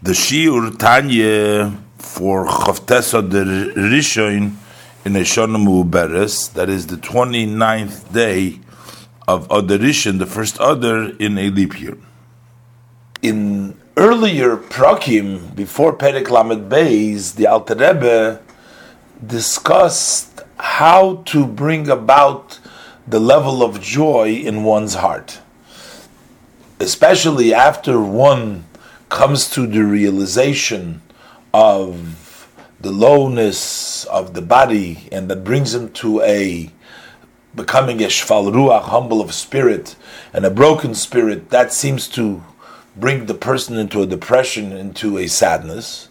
The Shiur Tanya for Chavtesa the Rishon in Eshona Muberes, that is the 29th day of Adar Rishon, the first Adar in a leap year. In earlier Prakim, before Perek Lamed Beis, the Alter Rebbe discussed how to bring about the level of joy in one's heart. Especially after one comes to the realization of the lowness of the body, and that brings him to a becoming a shfal ruach, humble of spirit, and a broken spirit, that seems to bring the person into a depression, into a sadness.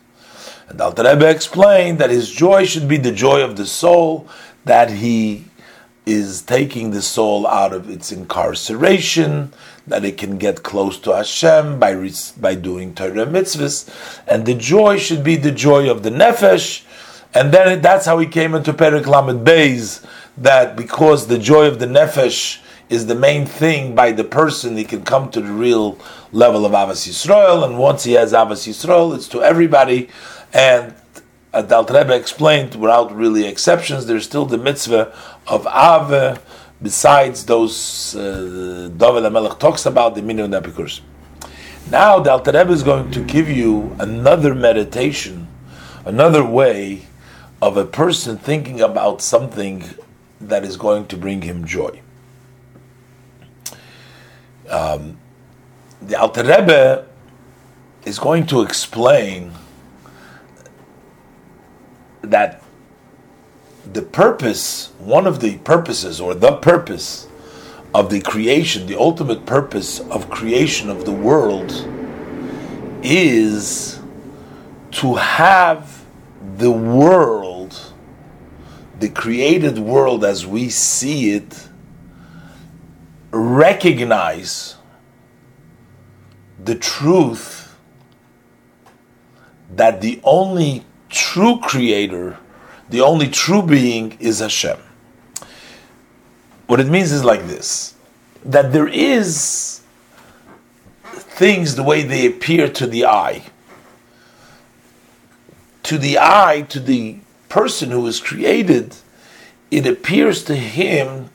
And Alter Rebbe explained that his joy should be the joy of the soul, that he is taking the soul out of its incarceration, that it can get close to Hashem by, by doing Torah mitzvahs, and the joy should be the joy of the nefesh, and then that's how he came into Perek Lamed Beis, that because the joy of the nefesh is the main thing by the person, he can come to the real level of Avas Yisrael, and once he has Avas Yisrael, it's to everybody, and Alter Rebbe explained, without really exceptions, there's still the mitzvah of Ave, besides those uh, David HaMelech talks about, the Minyan Epicurs. Now the Alter Rebbe is going to give you another meditation, another way of a person thinking about something that is going to bring him joy. Um, the Alter Rebbe is going to explain that the purpose, one of the purposes, or the purpose of the creation, the ultimate purpose of creation of the world, is to have the world, the created world as we see it, recognize the truth that the only true creator the only true being is Hashem. What it means is like this that there is things the way they appear to the eye. To the eye, to the person who is created, it appears to him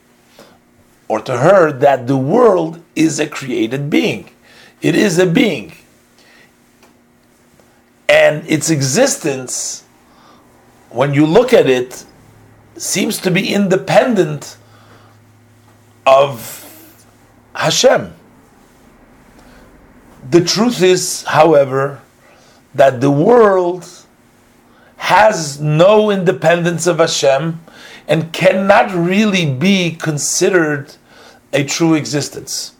or to her that the world is a created being. It is a being. And its existence when you look at it, seems to be independent of Hashem. The truth is, however, that the world has no independence of Hashem and cannot really be considered a true existence.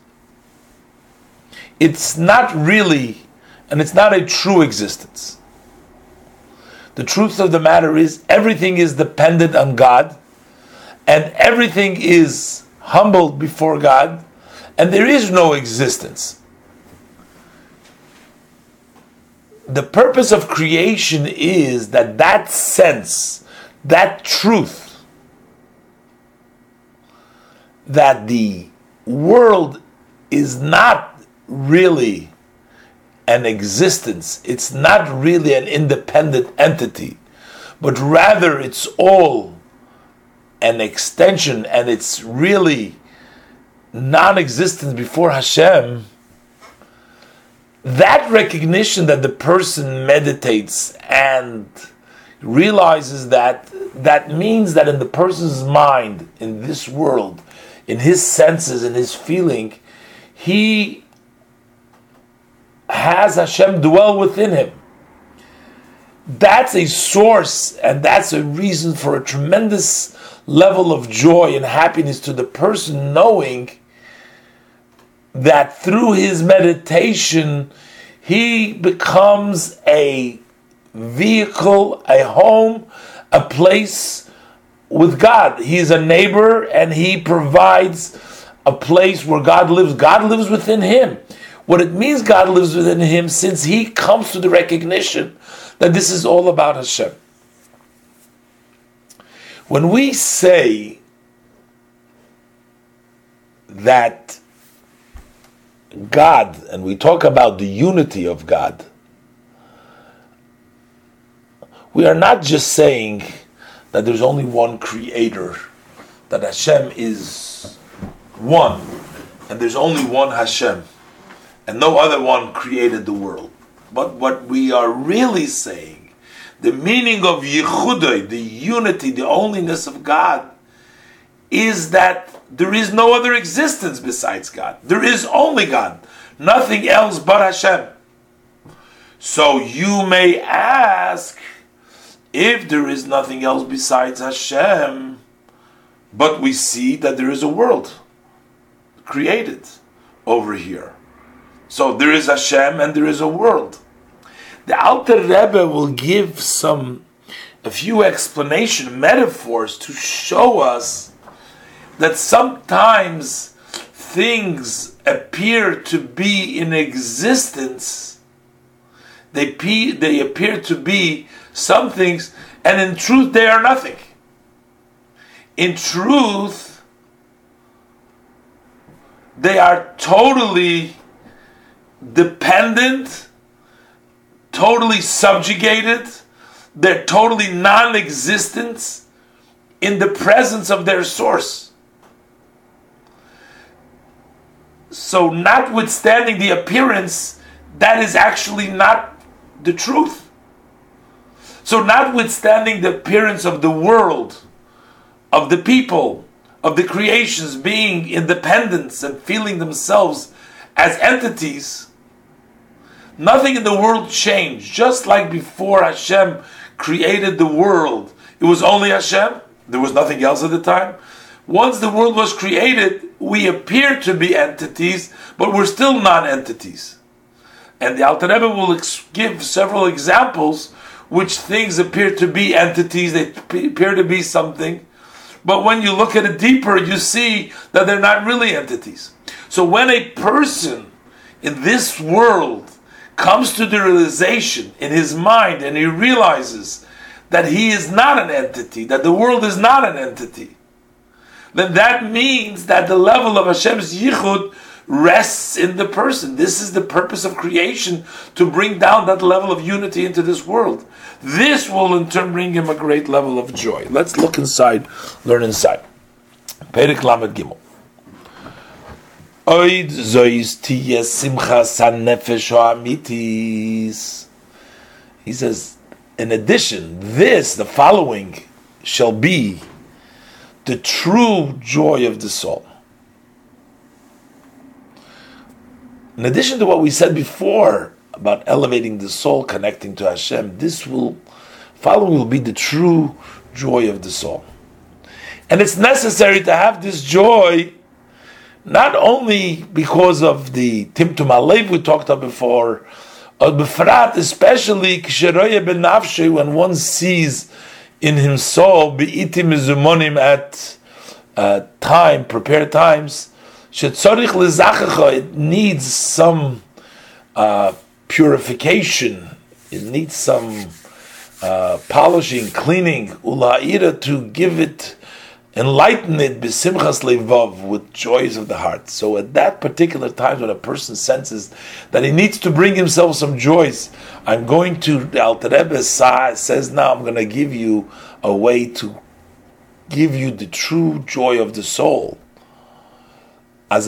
It's not really, and it's not a true existence. The truth of the matter is, everything is dependent on God, and everything is humbled before God, and there is no existence. The purpose of creation is that that sense, that truth, that the world is not really an existence. It's not really an independent entity, but rather it's all an extension and it's really non existent before Hashem. That recognition that the person meditates and realizes that that means that in the person's mind, in this world, in his senses, in his feeling, he has Hashem dwell within him. That's a source and that's a reason for a tremendous level of joy and happiness to the person knowing that through his meditation he becomes a vehicle, a home, a place with God. He's a neighbor and he provides a place where God lives. God lives within him. What it means God lives within him since he comes to the recognition that this is all about Hashem. When we say that God, and we talk about the unity of God, we are not just saying that there's only one creator, that Hashem is one, and there's only one Hashem, and no other one created the world. But what we are really saying, the meaning of Yichudai, the unity, the onlyness of God, is that there is no other existence besides God. There is only God, nothing else but Hashem. So you may ask, if there is nothing else besides Hashem, but we see that there is a world created over here. So there is Hashem and there is a world. The Alter Rebbe will give some, a few explanation metaphors to show us that sometimes things appear to be in existence. They, they appear to be some things, and in truth, they are nothing. In truth, they are totally dependent, totally subjugated, they're totally non existent in the presence of their source. So, notwithstanding the appearance, that is actually not the truth. So, notwithstanding the appearance of the world, of the people, of the creations being independent and feeling themselves as entities, nothing in the world changed. Just like before Hashem created the world, it was only Hashem, there was nothing else at the time. Once the world was created, we appear to be entities, but we're still non entities. And the Alter Rebbe will ex- give several examples which things appear to be entities, they appear to be something. But when you look at it deeper, you see that they're not really entities. So when a person in this world comes to the realization in his mind and he realizes that he is not an entity, that the world is not an entity, then that means that the level of Hashem's yichud rests in the person. This is the purpose of creation to bring down that level of unity into this world. This will in turn bring him a great level of joy. Let's look inside, learn inside. Perek Lamed Gimel. Oid zois tiye simcha san nefesh amitis. He says, in addition, this, the following, shall be the true joy of the soul. In addition to what we said before about elevating the soul, connecting to Hashem, this will, following will be the true joy of the soul. And it's necessary to have this joy not only because of the Timtum Alev we talked about before, but befrat, especially when one sees in his soul, be'itim at uh, time, prepared times, it needs some uh, purification. It needs some uh, polishing, cleaning, ula'ira to give it, enlighten it, with joys of the heart. So at that particular time when a person senses that he needs to bring himself some joys, I'm going to, the Alter Rebbe says now, I'm going to give you a way to give you the true joy of the soul. So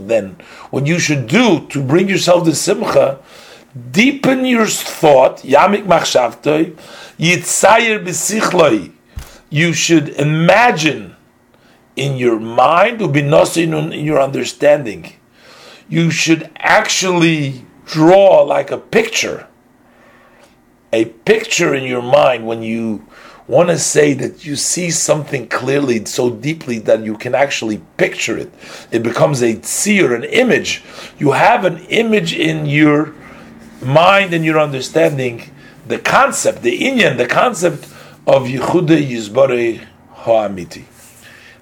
then, what you should do to bring yourself the simcha, deepen your thought, yamik machshavtoi, yitzayir b'sichlei. You should imagine in your mind, u'binosei in your understanding. You should actually draw like a picture, a picture in your mind when you want to say that you see something clearly so deeply that you can actually picture it. It becomes a seer, an image. You have an image in your mind and your understanding, the concept, the inyan, the concept of Yehuda Yizbare Ha'amiti.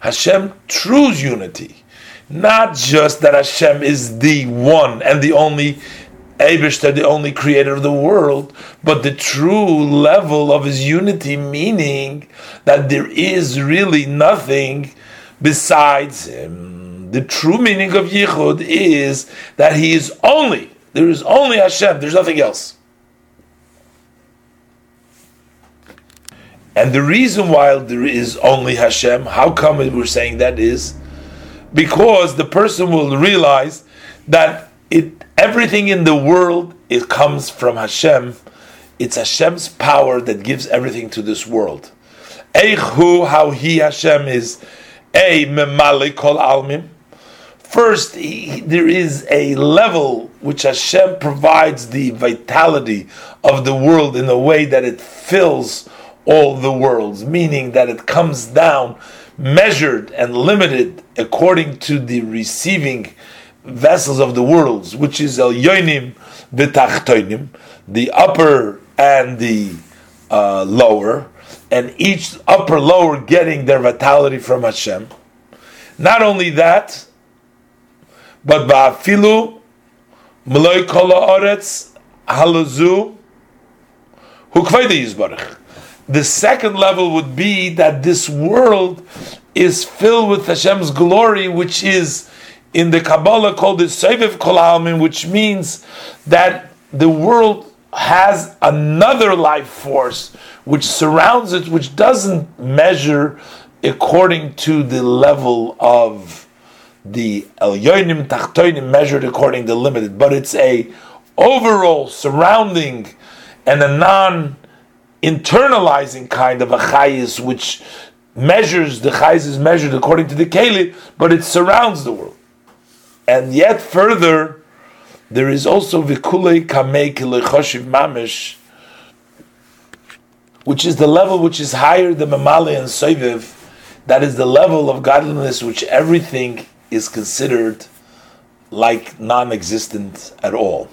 Hashem trues unity. Not just that Hashem is the one and the only Aibishter, the only creator of the world, but the true level of his unity, meaning that there is really nothing besides him. The true meaning of Yichud is that he is only There is only Hashem. There's nothing else. And the reason why there is only Hashem, how come we're saying that is because the person will realize that it everything in the world it comes from Hashem. It's Hashem's power that gives everything to this world. Eichu, how he Hashem is a memale kol almim. First, he, there is a level which Hashem provides the vitality of the world in a way that it fills all the worlds, meaning that it comes down measured and limited according to the receiving vessels of the worlds, which is el yonim v'tachtoinim, the upper and the uh, lower, and each upper lower getting their vitality from Hashem. Not only that, but ba'afilu mloy kol haaretz halazu hukvayde yizbarach. The second level would be that this world is filled with Hashem's glory, which is in the Kabbalah called the Seviv Kolalmin, which means that the world has another life force which surrounds it, which doesn't measure according to the level of the Elyonim Tachtoinim measured according to limited, but it's a overall surrounding and a non internalizing kind of a chayis, which measures the chayis is measured according to the keli, but it surrounds the world. And yet further, there is also vikulei kamei kilechoshiv mamish, which is the level which is higher than mamali and soiviv. That is the level of godliness which everything is considered like non-existent at all,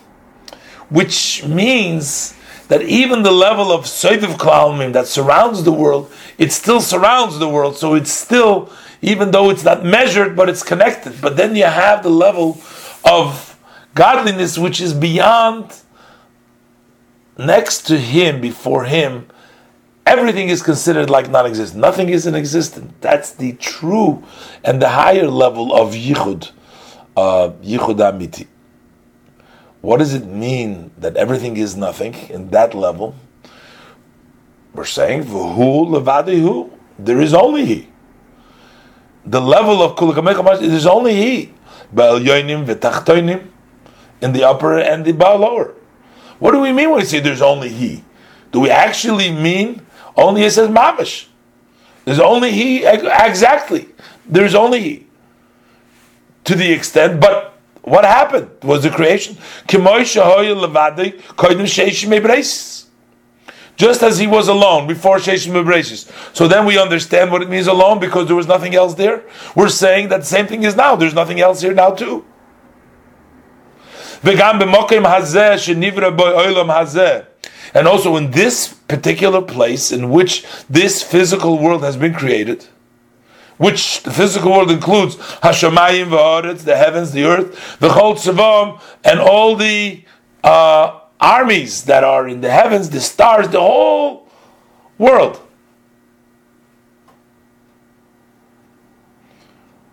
which means that even the level of Soiviv Klalmim that surrounds the world, it still surrounds the world, so it's still, even though it's not measured, but it's connected. But then you have the level of godliness which is beyond, next to Him, before Him, everything is considered like non-existent. Nothing is inexistent. That's the true and the higher level of Yichud, uh, Yichud Amiti. What does it mean that everything is nothing in that level? We're saying v'hu levadihu. There is only He. The level of kulakamek there is only He. Ba'al yoinim v'tachtoinim in the upper and the lower. What do we mean when we say there's only He? Do we actually mean only? It says mamish. There's only He exactly. There's only He. To the extent, but what happened? Was the creation? Just as he was alone before Sheshim Mebraces. So then we understand what it means alone because there was nothing else there. We're saying that the same thing is now. There's nothing else here now too. And also in this particular place in which this physical world has been created, which the physical world includes Hashemayim v'aretz, the heavens, the earth, the Chol Tzavam, and all the uh, armies that are in the heavens, the stars, the whole world.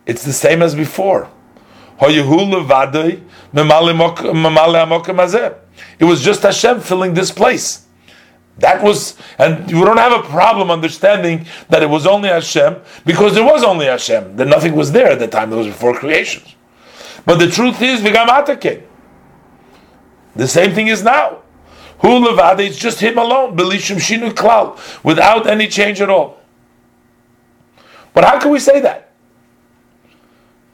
It's the same as before. It was just Hashem filling this place. That was, and we don't have a problem understanding that it was only Hashem because there was only Hashem. That nothing was there at the time. It was before creation. But the truth is, Vigamatake. The same thing is now. Hu levade, it's just him alone. Belishim shinu klal, without any change at all. But how can we say that?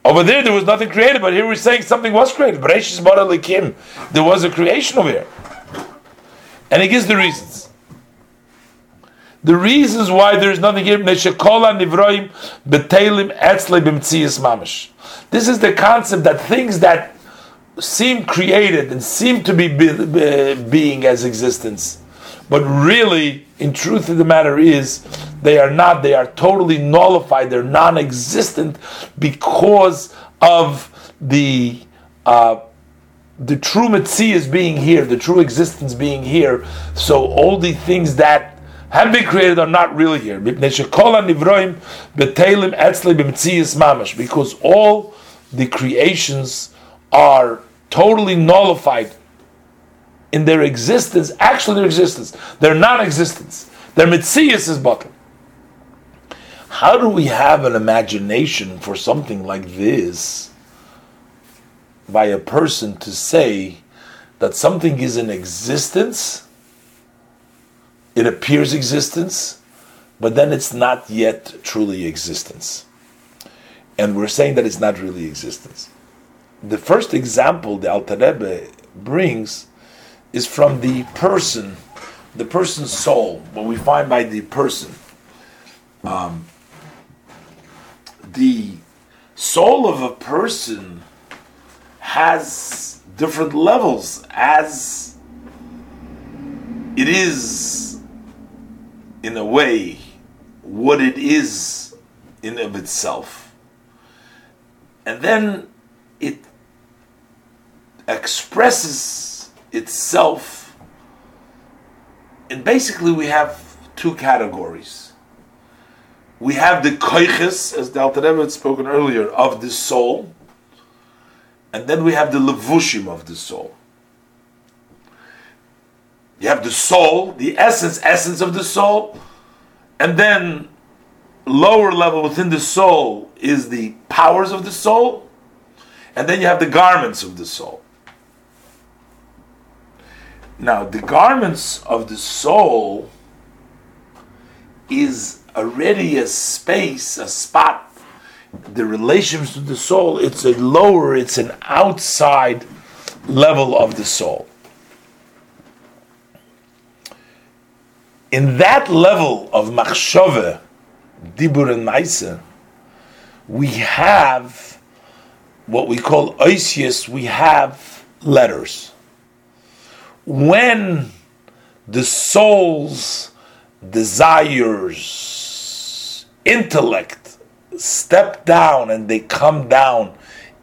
Over there, there was nothing created, but here we're saying something was created. There was a creation over here. And he gives the reasons the reasons why there is nothing here. This is the concept that things that seem created and seem to be, be, being as existence, but really, in truth of the matter is, they are not. They are totally nullified. They're non-existent because of the. Uh, the true Metzias being here, the true existence being here, so all the things that have been created are not really here. Because all the creations are totally nullified in their existence, actually their existence, their non-existence, their mitzias is bottle. How do we have an imagination for something like this by a person to say that something is in existence, it appears existence, but then it's not yet truly existence. And we're saying that it's not really existence. The first example the Alter Rebbe brings is from the person, the person's soul, what we find by the person. Um, the soul of a person has different levels as it is in a way what it is in of itself and then it expresses itself. And basically we have two categories. We have the koiches as the Alter Rebbe had spoken earlier of the soul. And then we have the levushim of the soul. You have the soul, the essence, essence of the soul, and then lower level within the soul is the powers of the soul, and then you have the garments of the soul. Now, the garments of the soul is already a space, a spot the relations to the soul, it's a lower, it's an outside level of the soul. In that level of machshove, dibur and maisa, we have what we call oisius, we have letters. When the soul's desires, intellect, step down and they come down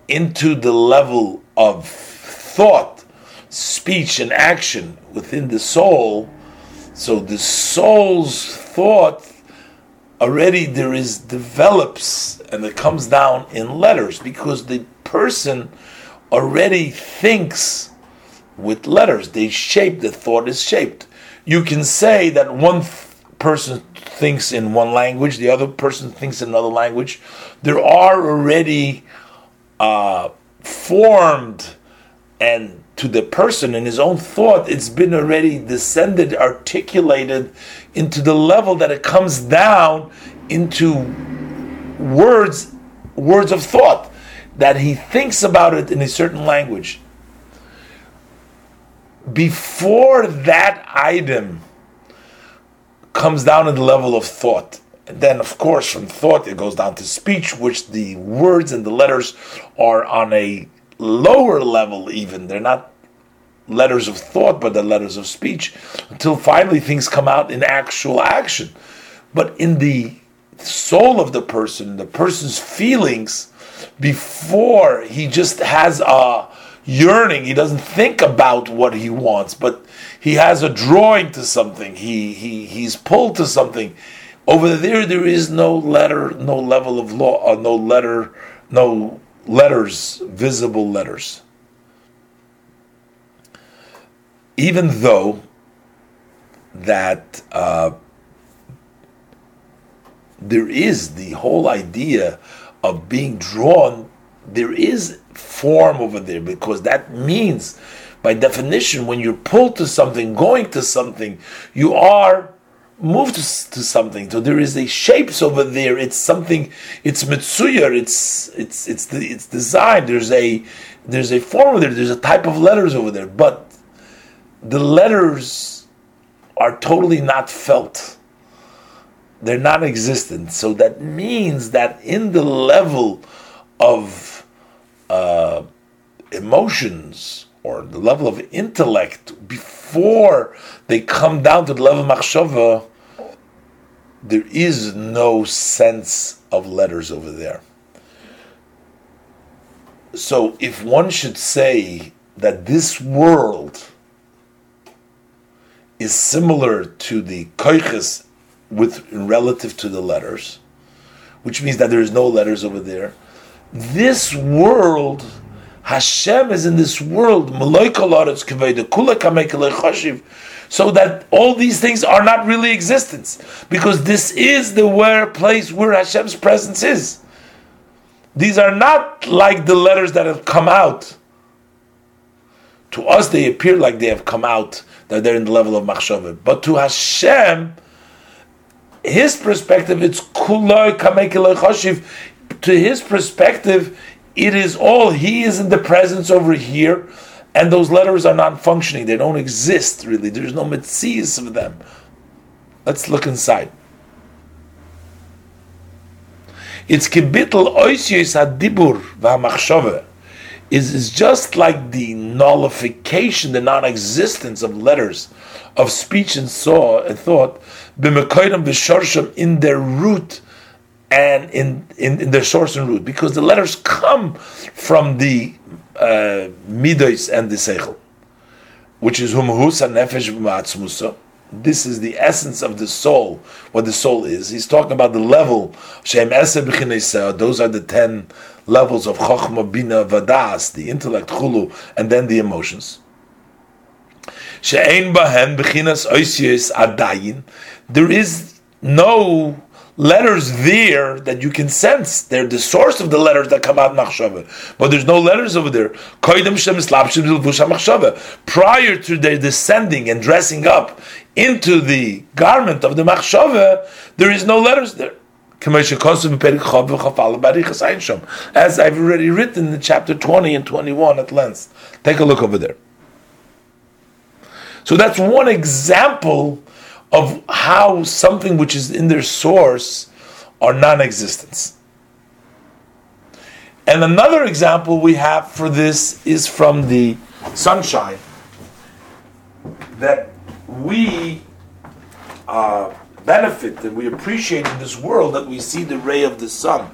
into the level of thought, speech, and action within the soul, so the soul's thought already there is develops and it comes down in letters because the person already thinks with letters. They shape the thought is shaped. You can say that one th- person thinks in one language, the other person thinks in another language. There are already uh, formed and to the person in his own thought, it's been already descended, articulated into the level that it comes down into words, words of thought, that he thinks about it in a certain language. Before that item comes down in the level of thought. And then, of course, from thought, it goes down to speech, which the words and the letters are on a lower level, even. They're not letters of thought, but the letters of speech, until finally things come out in actual action. But in the soul of the person, the person's feelings, before he just has a yearning, he doesn't think about what he wants, but he has a drawing to something. He he he's pulled to something. Over there, there is no letter, no level of law, uh, no letter, no letters, visible letters. Even though that uh, there is the whole idea of being drawn, there is form over there because that means by definition, when you're pulled to something, going to something, you are moved to, to something. So there is a shapes over there. It's something. It's mitsuya. It's it's it's the it's design. There's a there's a form over there. There's a type of letters over there, but the letters are totally not felt. They're non-existent. So that means that in the level of uh, emotions or the level of intellect before they come down to the level of machshava, there is no sense of letters over there. So, if one should say that this world is similar to the koiches with relative to the letters, which means that there is no letters over there, this world Hashem is in this world, so that all these things are not really existence, because this is the where place where Hashem's presence is. These are not like the letters that have come out. To us, they appear like they have come out, that they're in the level of machshava. But to Hashem, his perspective, it's kuloi kamekiloi choshiv. To his perspective, it is all he is in the presence over here, and those letters are not functioning. They don't exist really. There's no mitzvahs of them. Let's look inside. It's kibitl oisyos hadibur v'hamachshove. Is is just like the nullification, the non-existence of letters, of speech and saw and thought, b'mekoydam v'shorsham in their root and in, in, in their source and root, because the letters come from the uh, midos and the seichel, which is humhus nefesh b'ma'atzmusa. This is the essence of the soul, what the soul is. He's talking about the level, those are the ten levels of Chokhmah, Bina, Vadas, the intellect, Chulu, and then the emotions. There is no letters there that you can sense. They're the source of the letters that come out machshava. But there's no letters over there. Prior to their descending and dressing up into the garment of the machshava, there is no letters there. As I've already written in chapter 20 and 21 at length. Take a look over there. So that's one example of how something which is in their source are non-existence. And another example we have for this is from the sunshine that we uh, benefit and we appreciate in this world that we see the ray of the sun.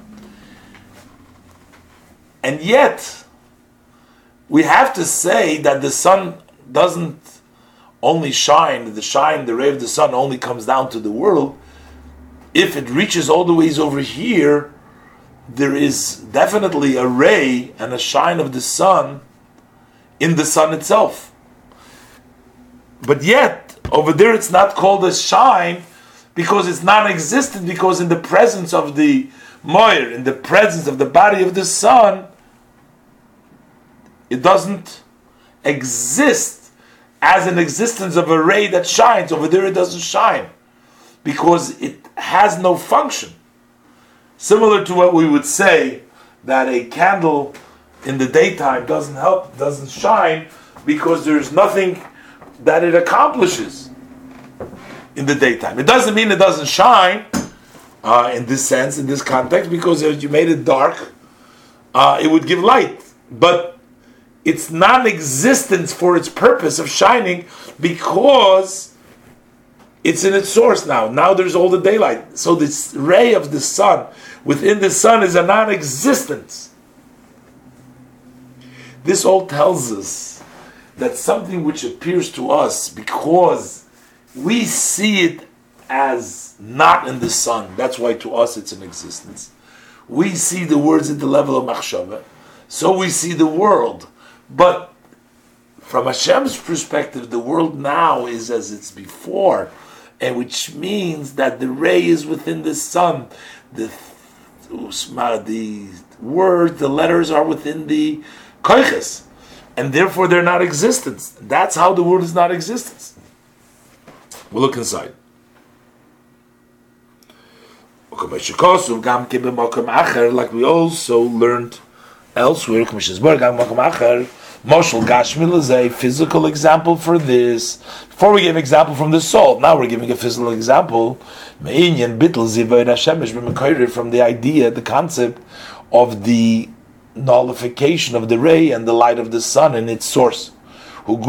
And yet, we have to say that the sun doesn't only shine, the shine, the ray of the sun only comes down to the world. If it reaches all the ways over here, there is definitely a ray and a shine of the sun in the sun itself. But yet, over there it's not called a shine because it's non existent, because in the presence of the Moir, in the presence of the body of the sun, it doesn't exist as an existence of a ray that shines. Over there, it doesn't shine because it has no function. Similar to what we would say that a candle in the daytime doesn't help, doesn't shine because there's nothing that it accomplishes in the daytime. It doesn't mean it doesn't shine uh, in this sense, in this context, because if you made it dark, uh, it would give light. But its non-existence for its purpose of shining because it's in its source now. Now there's all the daylight. So this ray of the sun within the sun is a non-existence. This all tells us that something which appears to us because we see it as not in the sun. That's why to us it's an existence. We see the words at the level of machshava. So we see the world but from Hashem's perspective, the world now is as it's before, and which means that the ray is within the sun. The the word, the letters are within the koiches, and therefore they're not existence. That's how the world is not existence. We'll look inside. Like we also learned elsewhere, Moshel Gashmil is a physical example for this. Before we gave an example from the soul, now we're giving a physical example. From the idea, the concept of the nullification of the ray and the light of the sun and its source. Which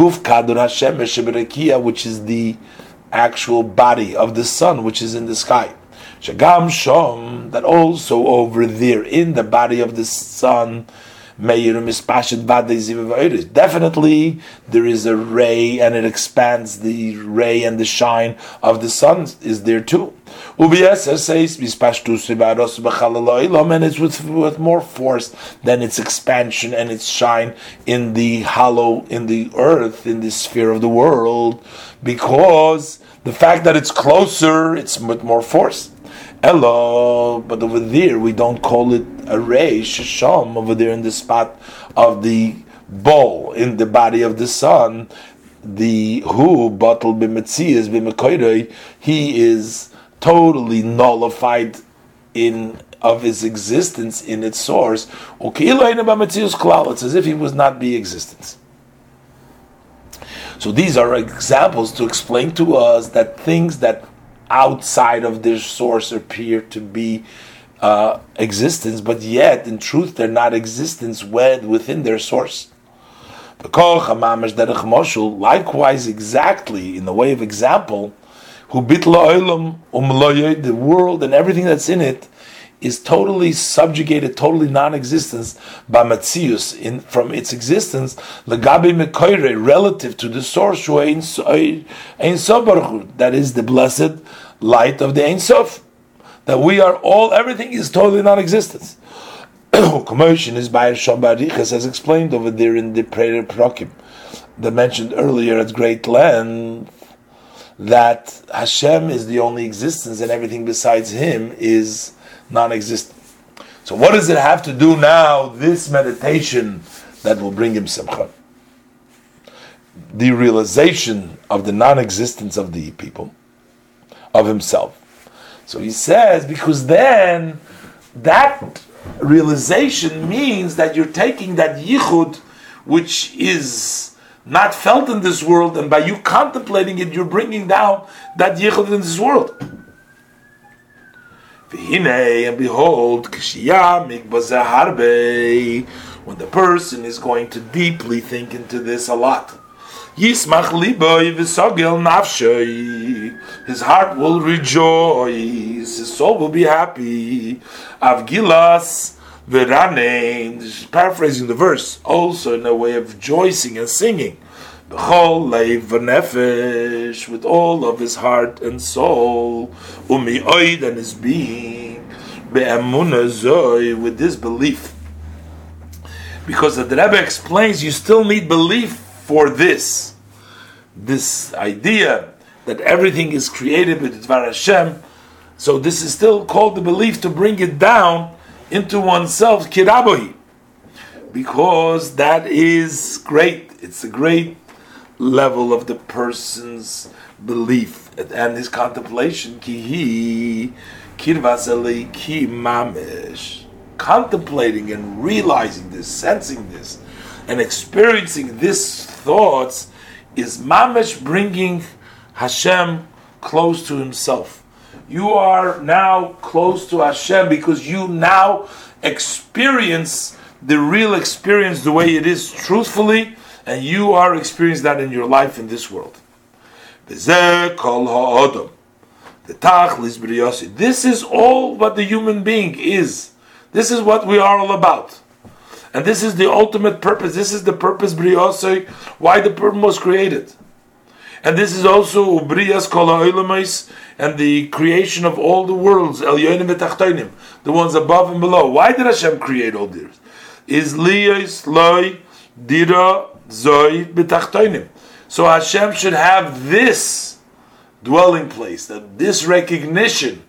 is the actual body of the sun, which is in the sky. Shagam Shom, that also over there in the body of the sun, Definitely, there is a ray, and it expands the ray and the shine of the sun is there too. And it's with, with more force than its expansion and its shine in the hollow, in the earth, in the sphere of the world, because the fact that it's closer, it's with more force. Hello, but over there we don't call it a ray shisham over there in the spot of the bowl in the body of the sun. The who bottle b'metzias b'mekoirei, he is totally nullified in of his existence in its source. It's as if he was not be existence. So these are examples to explain to us that things that outside of their source appear to be uh, existence, but yet in truth they're not existence wed within their source. Likewise, exactly in the way of example, who bit lailam umlayyad, the world and everything that's in it is totally subjugated, totally non-existence by Matzius in from its existence, legabe mekoire, relative to the source Ein Sof that is the blessed light of the Ein Sof. That we are all, everything is totally non-existence. Commotion is by Shambarichas as explained over there in the prayer Prokim, that mentioned earlier at great length that Hashem is the only existence and everything besides Him is non-existent. So what does it have to do now, this meditation that will bring him simcha? The realization of the non-existence of the people, of himself. So he says, because then that realization means that you're taking that yichud, which is not felt in this world, and by you contemplating it, you're bringing down that yichud in this world. And behold, when the person is going to deeply think into this a lot, his heart will rejoice, his soul will be happy. Avgilas veranein, paraphrasing the verse, also in a way of rejoicing and singing with all of his heart and soul, umi oid and his being, with this belief. Because the Rebbe explains, you still need belief for this, this idea that everything is created with Dvar Hashem. So this is still called the belief to bring it down into oneself, kirabohi, because that is great. It's a great level of the person's belief and his contemplation. Mamish. Contemplating and realizing this, sensing this, and experiencing this thoughts is mamish bringing Hashem close to Himself. You are now close to Hashem because you now experience the real experience the way it is truthfully and you are experiencing that in your life in this world. This is all what the human being is. This is what we are all about. And this is the ultimate purpose. This is the purpose briyosei, why the purpose was created. And this is also ubriyas kol and the creation of all the worlds, elyonim, the ones above and below. Why did Hashem create all this? Is liyos loy dira B'tachtoinim. So Hashem should have this dwelling place, that this recognition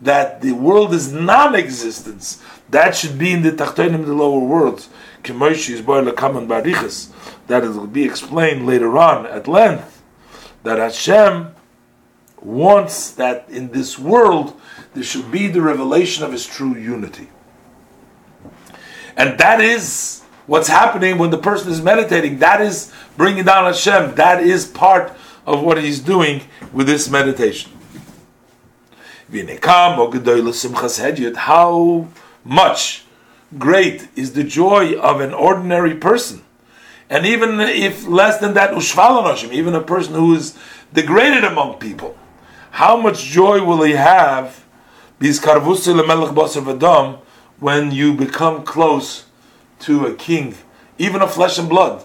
that the world is non-existence, that should be in the tachtoinim, the lower worlds. Barichas. That it will be explained later on at length. That Hashem wants that in this world there should be the revelation of His true unity, and that is what's happening when the person is meditating. That is bringing down Hashem. That is part of what he's doing with this meditation. How much great is the joy of an ordinary person. And even if less than that, even a person who is degraded among people, how much joy will he have when you become close to a king, even of flesh and blood,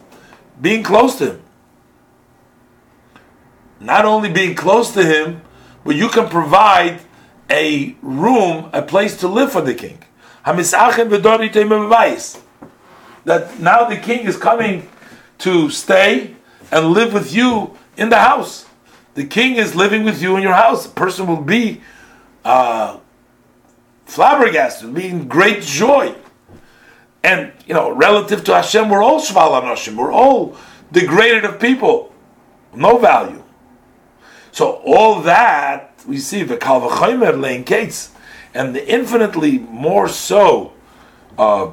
being close to him. Not only being close to him, but you can provide a room, a place to live for the king. That now the king is coming to stay and live with you in the house. The king is living with you in your house. The person will be uh, flabbergasted, be in great joy. And you know, relative to Hashem, we're all shval anoshim. We're all degraded of people, no value. So all that we see the kalvachomer laying gates, and the infinitely more so, uh,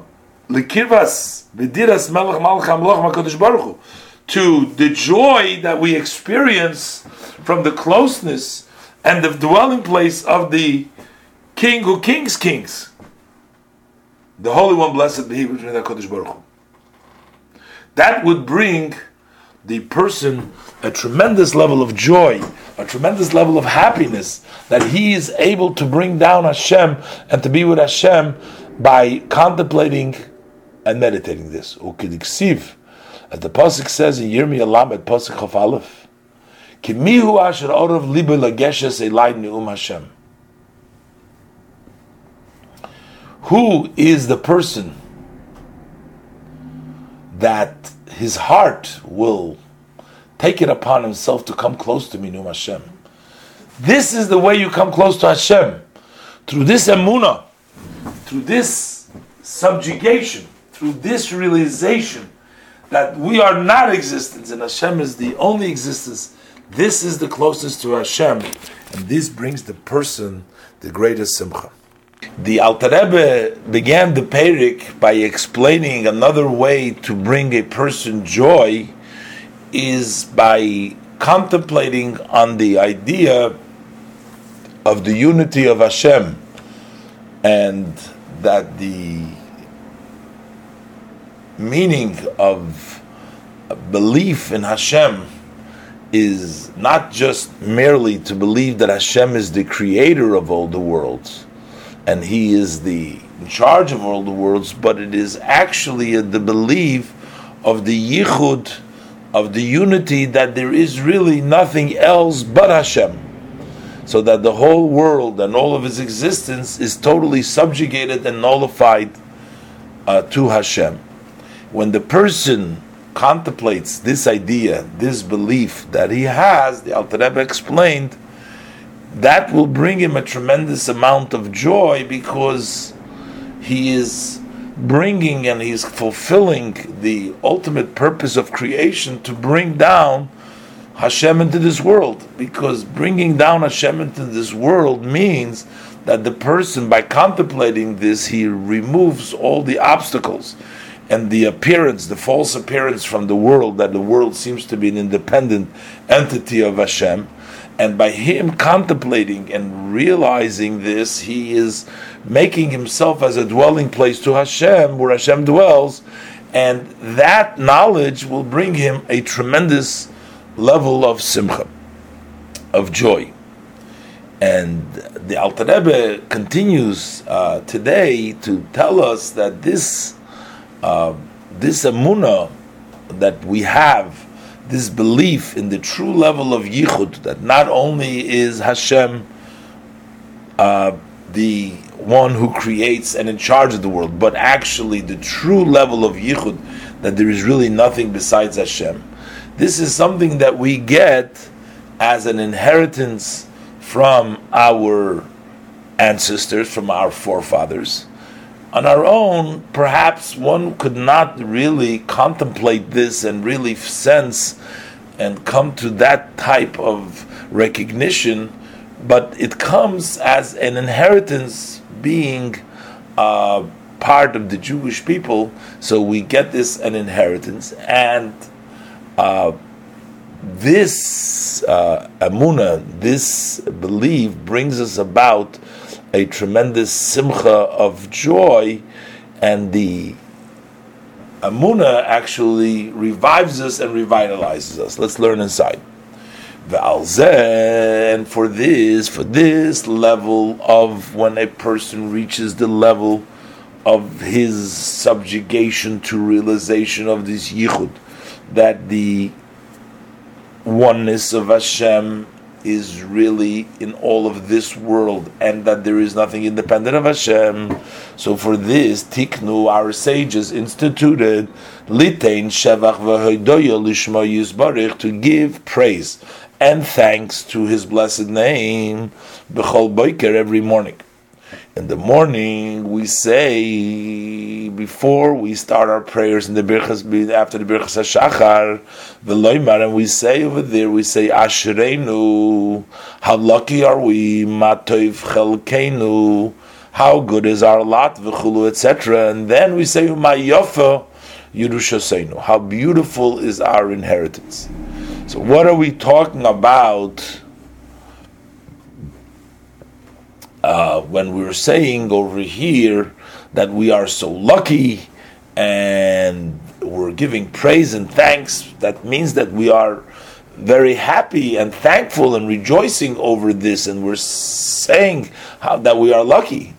likirvas b'diras melech malcham loch makadosh baruch to the joy that we experience from the closeness and the dwelling place of the King who kings kings, the Holy One, blessed be He, Kodesh Baruch That would bring the person a tremendous level of joy, a tremendous level of happiness that he is able to bring down Hashem and to be with Hashem by contemplating and meditating this. Ukidiksiv, as the pasuk says in Yirmiyah Lamed pasuk Chaf Aleph, Kimihu asher orav libe lageshes elai neum Hashem. Who is the person that his heart will take it upon himself to come close to Minum Hashem? This is the way you come close to Hashem. Through this emuna, through this subjugation, through this realization that we are not existence and Hashem is the only existence. This is the closest to Hashem, and this brings the person the greatest simcha. The Alter Rebbe began the Perek by explaining another way to bring a person joy is by contemplating on the idea of the unity of Hashem and that the meaning of belief in Hashem is not just merely to believe that Hashem is the creator of all the worlds and He is the in charge of all the worlds, but it is actually the belief of the yichud, of the unity that there is really nothing else but Hashem. So that the whole world and all of its existence is totally subjugated and nullified uh, to Hashem when the person contemplates this idea, this belief that he has, the Alter Rebbe explained, that will bring him a tremendous amount of joy because he is bringing and he's fulfilling the ultimate purpose of creation to bring down Hashem into this world. Because bringing down Hashem into this world means that the person, by contemplating this, he removes all the obstacles and the appearance, the false appearance from the world, that the world seems to be an independent entity of Hashem. And by him contemplating and realizing this, he is making himself as a dwelling place to Hashem, where Hashem dwells, and that knowledge will bring him a tremendous level of simcha, of joy. And the Alter Rebbe continues uh, today to tell us that this uh, this amuna that we have, this belief in the true level of yichud, that not only is Hashem uh, the one who creates and in charge of the world, but actually the true level of yichud, that there is really nothing besides Hashem. This is something that we get as an inheritance from our ancestors, from our forefathers on our own, perhaps one could not really contemplate this and really sense and come to that type of recognition, but it comes as an inheritance being uh, part of the Jewish people. So we get this an inheritance, and uh, this uh, amuna, this belief, brings us about a tremendous simcha of joy, and the amuna actually revives us and revitalizes us. Let's learn inside. And for this, for this level of when a person reaches the level of his subjugation to realization of this yichud, that the oneness of Hashem is really in all of this world, and that there is nothing independent of Hashem. So for this, Tiknu, our sages instituted Litain Shevach v'Hoidoyo Lishma Yisbarich to give praise and thanks to His blessed name, B'chol Boiker every morning. In the morning, we say before we start our prayers in the birchas after the birchas hashachar, v'loimar, and we say over there, we say Asherenu, how lucky are we, Matov chelkeinu, how good is our lot, v'chulu, etc. And then we say Mayofa Yerushaseinu, how beautiful is our inheritance. So, what are we talking about? Uh, when we were saying over here that we are so lucky and we're giving praise and thanks, that means that we are very happy and thankful and rejoicing over this, and we're saying how, that we are lucky.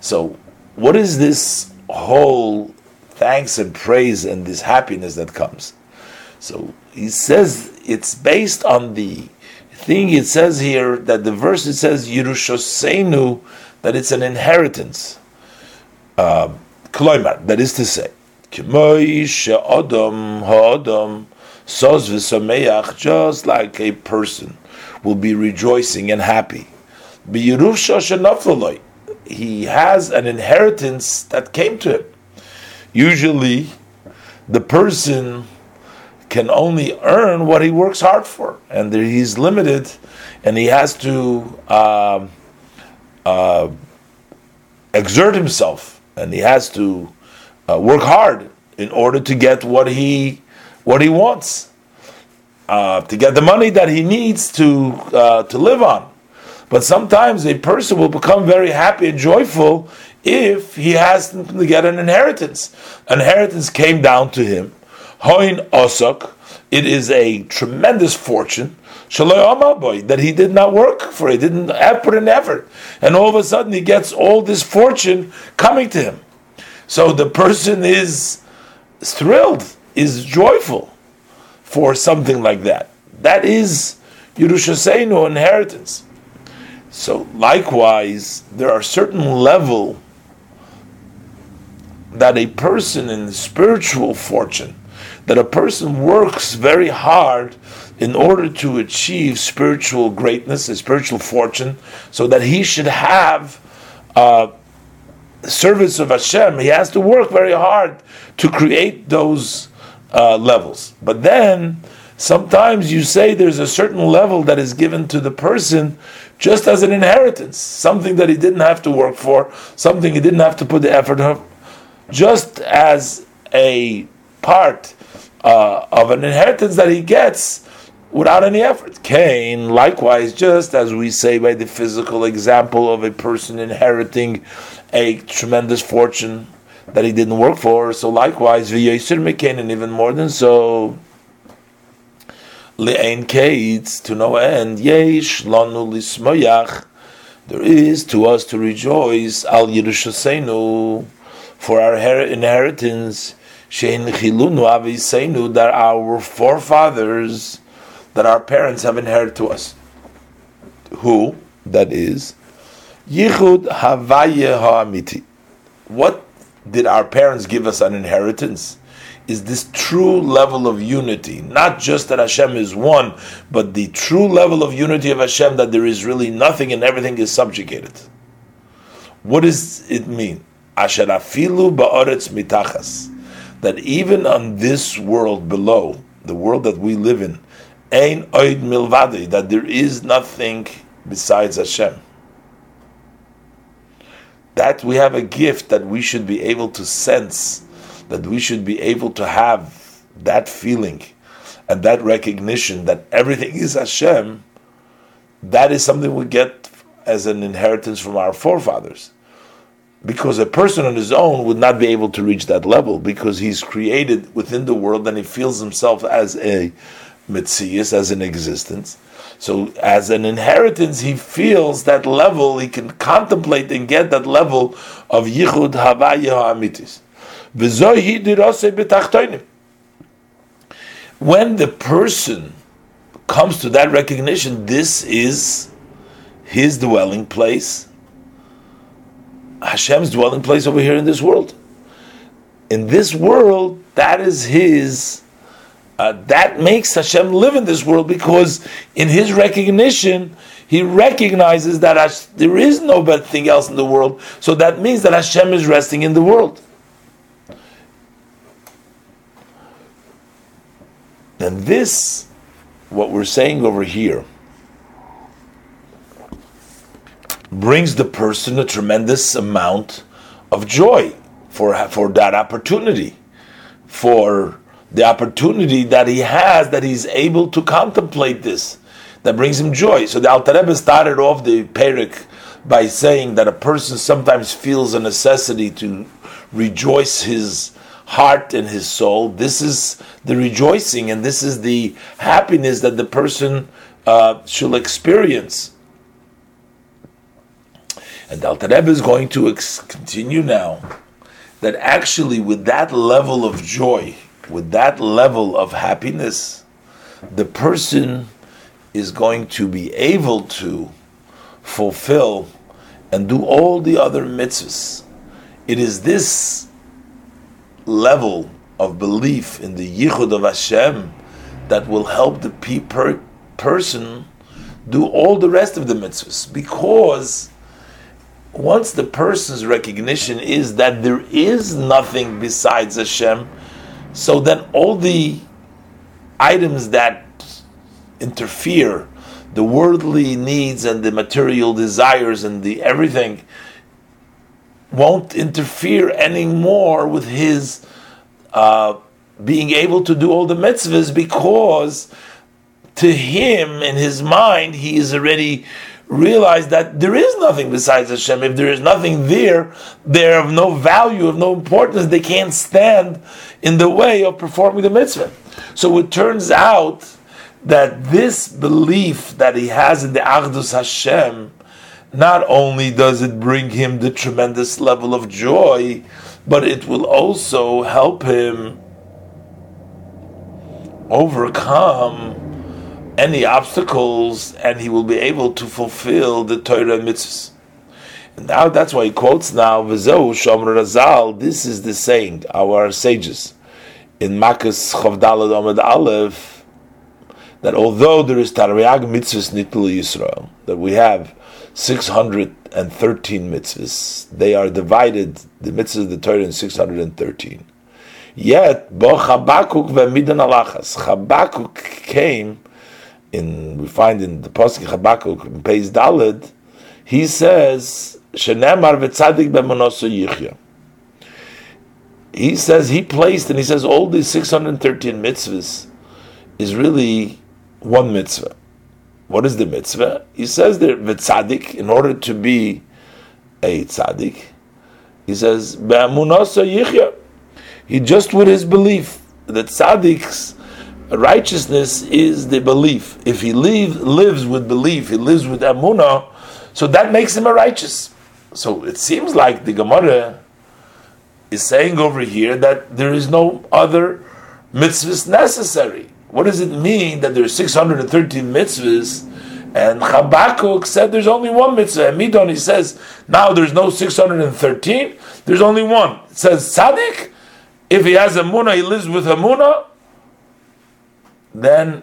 So, what is this whole thanks and praise and this happiness that comes? So, he says it's based on the thing it says here that the verse it says Yerushoseinu that it's an inheritance. Uh, that is to say, just like a person will be rejoicing and happy. He has an inheritance that came to him. Usually, the person can only earn what he works hard for, and he's limited, and he has to uh, uh, exert himself, and he has to uh, work hard in order to get what he what he wants, uh, to get the money that he needs to uh, to live on. But sometimes a person will become very happy and joyful if he has to get an inheritance. Inheritance came down to him Hoin Osok, it is a tremendous fortune. That he did not work for, he didn't eh, put an effort, and all of a sudden he gets all this fortune coming to him. So the person is thrilled, is joyful for something like that. That is Yerushaseinu inheritance. So likewise, there are certain level that a person in spiritual fortune that a person works very hard in order to achieve spiritual greatness, a spiritual fortune, so that he should have uh, service of Hashem. He has to work very hard to create those uh, levels. But then sometimes you say there's a certain level that is given to the person just as an inheritance, something that he didn't have to work for, something he didn't have to put the effort of, just as a part uh, of an inheritance that he gets without any effort. Cain, likewise, just as we say by the physical example of a person inheriting a tremendous fortune that he didn't work for, so likewise, v'yosir mekain, and even more than so, le'ein kates, to no end, yesh lanu lismoyach, there is to us to rejoice al Yerushaseinu for our inheritance Shein chilunu aviseinu that our forefathers, that our parents have inherited to us. Who? That is Yichud Havaye Ha'amiti. What did our parents give us an inheritance? Is this true level of unity? Not just that Hashem is one, but the true level of unity of Hashem that there is really nothing and everything is subjugated. What does it mean? Asher afilu ba'oretz mitachas that even on this world below, the world that we live in, ein oid milvadi, that there is nothing besides Hashem. That we have a gift that we should be able to sense, that we should be able to have that feeling and that recognition that everything is Hashem, that is something we get as an inheritance from our forefathers because a person on his own would not be able to reach that level because he's created within the world and he feels himself as a mitzias, as an existence. So, as an inheritance, he feels that level, he can contemplate and get that level of Yichud Havaya b'tachtoinim. When the person comes to that recognition, this is his dwelling place, Hashem's dwelling place over here in this world. In this world, that is his. Uh, that makes Hashem live in this world because in his recognition, he recognizes that Hash- there is no bad thing else in the world. So that means that Hashem is resting in the world. And this, what we're saying over here, brings the person a tremendous amount of joy for, for that opportunity, for the opportunity that he has, that he's able to contemplate this, that brings him joy. So the Alter Rebbe started off the Perek by saying that a person sometimes feels a necessity to rejoice his heart and his soul. This is the rejoicing and this is the happiness that the person uh, should experience. And Alter Rebbe is going to ex- continue now that actually, with that level of joy, with that level of happiness, the person is going to be able to fulfill and do all the other mitzvahs. It is this level of belief in the Yichud of Hashem that will help the pe- per- person do all the rest of the mitzvahs because once the person's recognition is that there is nothing besides Hashem, so then all the items that interfere, the worldly needs and the material desires and the everything, won't interfere anymore with his uh, being able to do all the mitzvahs because to him in his mind he is already realize that there is nothing besides Hashem. If there is nothing there, they're of no value, of no importance. They can't stand in the way of performing the mitzvah. So it turns out that this belief that he has in the Achdus Hashem, not only does it bring him the tremendous level of joy, but it will also help him overcome any obstacles and he will be able to fulfill the Torah mitzvahs. And now that's why he quotes now, V'zehu Shomer Razal, this is the saying, our sages, in Makkos Chavdalad Amad Aleph, that although there is Tariag mitzvahs Nitlu Yisrael, that we have 613 mitzvahs, they are divided, the mitzvahs of the Torah in 613. Yet, Bo Chabakuk ve'midan alachas. Chabakuk came in we find in the Pasuk Habakkuk in Beis Daled, he says, "Shenemar v'tzadik b'monoso yichya." He says he placed, and he says all these six hundred and thirteen mitzvahs is really one mitzvah. What is the mitzvah? He says that v'tzadik, in order to be a tzadik, he says b'monoso yichya. He just with his belief that tzaddiks righteousness is the belief. If he live, lives with belief, he lives with emunah, so that makes him a righteous. So it seems like the Gemara is saying over here that there is no other mitzvahs necessary. What does it mean that there are 613 mitzvahs? And Chabakuk said there's only one mitzvah. And Midon, he says, now there's no 613, there's only one. It says, Tzaddik, if he has a munah, he lives with a then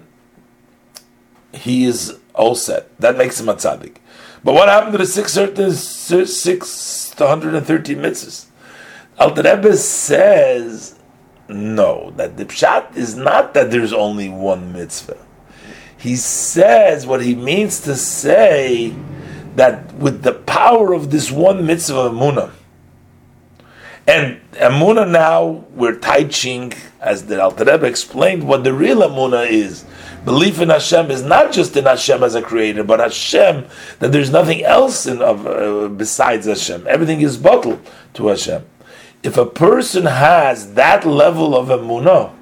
he is all set. That makes him a tzaddik. But what happened to the six 613 mitzvahs? Alter Rebbe says, no, that the pshat is not that there's only one mitzvah. He says what he means to say that with the power of this one mitzvah of Munah, and Amuna now we're teaching, as the Alter Rebbe explained, what the real Amuna is. Belief in Hashem is not just in Hashem as a creator, but Hashem that there's nothing else in, of, uh, besides Hashem. Everything is bottled to Hashem. If a person has that level of Amunah,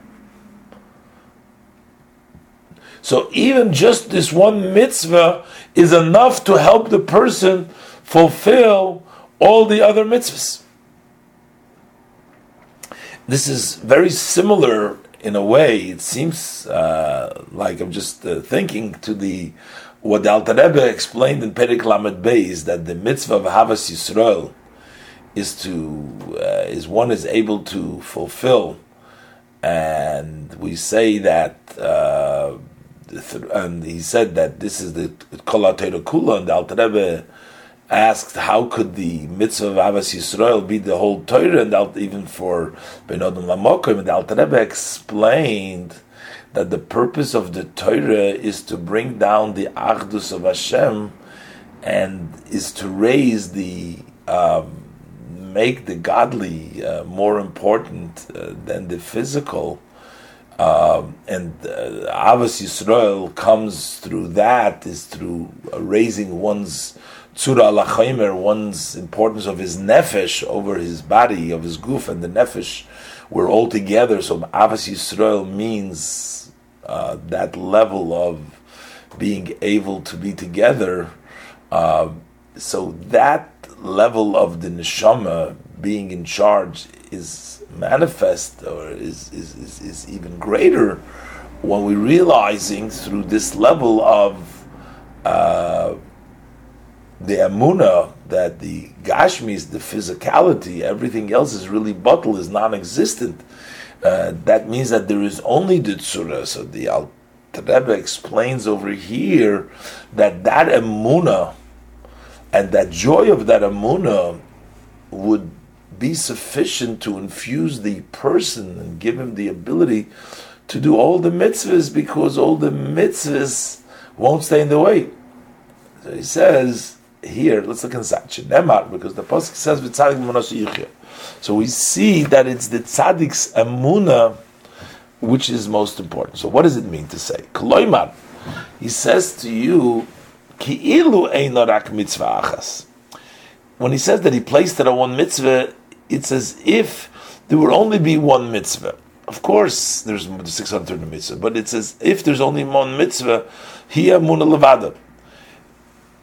so even just this one mitzvah is enough to help the person fulfill all the other mitzvahs. This is very similar in a way. It seems uh, like I'm just uh, thinking to the what the Alter Rebbe explained in Perek Lamed Beis that the mitzvah of Havas Yisrael is to uh, is one is able to fulfill, and we say that. Uh, and he said that this is the Kol Kula, and the Alter Rebbe asked how could the mitzvah of Avas Yisrael be the whole Torah, and even for Benodim Lamokim, the Alter Rebbe explained that the purpose of the Torah is to bring down the Achdus of Hashem and is to raise the um, make the godly uh, more important uh, than the physical. Um, and uh, Avas Yisrael comes through that is through raising one's tzura alachaimer, one's importance of his nefesh over his body, of his goof and the nefesh, were all together. So Avas Yisrael means uh, that level of being able to be together. Uh, so that level of the neshama being in charge is manifest or is, is, is, is even greater when we're realizing through this level of uh, the amuna that the gashmi is the physicality, everything else is really bottle, is non-existent. Uh, that means that there is only the tzura. So the Al Rebbe explains over here that that amuna and that joy of that amuna would be sufficient to infuse the person and give him the ability to do all the mitzvahs because all the mitzvahs won't stay in the way. So he says here, let's look inside Nemar, because the pasuk says v'tzadik yichya. So we see that it's the tzaddik's amuna which is most important. So what does it mean to say? Kloimar, he says to you, ki'ilu einorak mitzvah achas. When he says that he placed it on one mitzvah, it's as if there would only be one mitzvah. Of course, there's 630 mitzvah, but it's as if there's only one mitzvah. Here, muna levada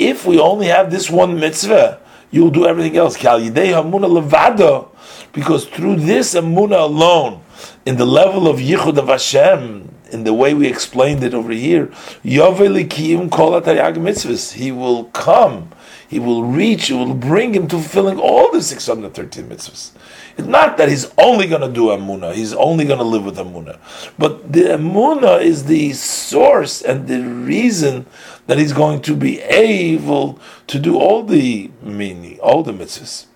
if we only have this one mitzvah, you'll do everything else. Because through this amuna alone, in the level of Yichud of Hashem, in the way we explained it over here, He will come, he will reach, he will bring him to fulfilling all the 613 mitzvahs. It's not that he's only going to do Amuna, he's only going to live with Amuna. But the Amuna is the source and the reason that he's going to be able to do all the meaning, all the mitzvahs.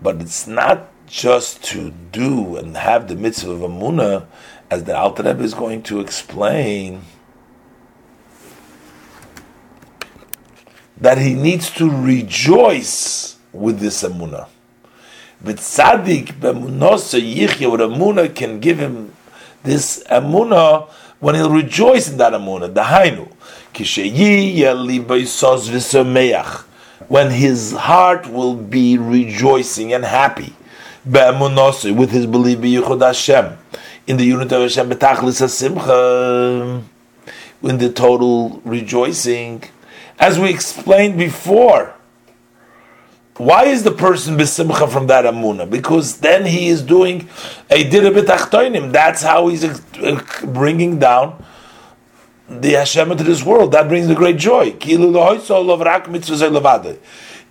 But it's not just to do and have the mitzvah of Amunah, as the Alter Rebbe is going to explain, that he needs to rejoice with this Amunah. But tzaddik b'emunosa yichya, what Amunah can give him this Amunah when he'll rejoice in that Amunah. Dahainu, when his heart will be rejoicing and happy with his belief in Hashem, in the unit of Hashem, in the total rejoicing, as we explained before. Why is the person besimcha from that amuna? Because then he is doing a dirabit That's how he's uh, bringing down the Hashem into this world. That brings the great joy.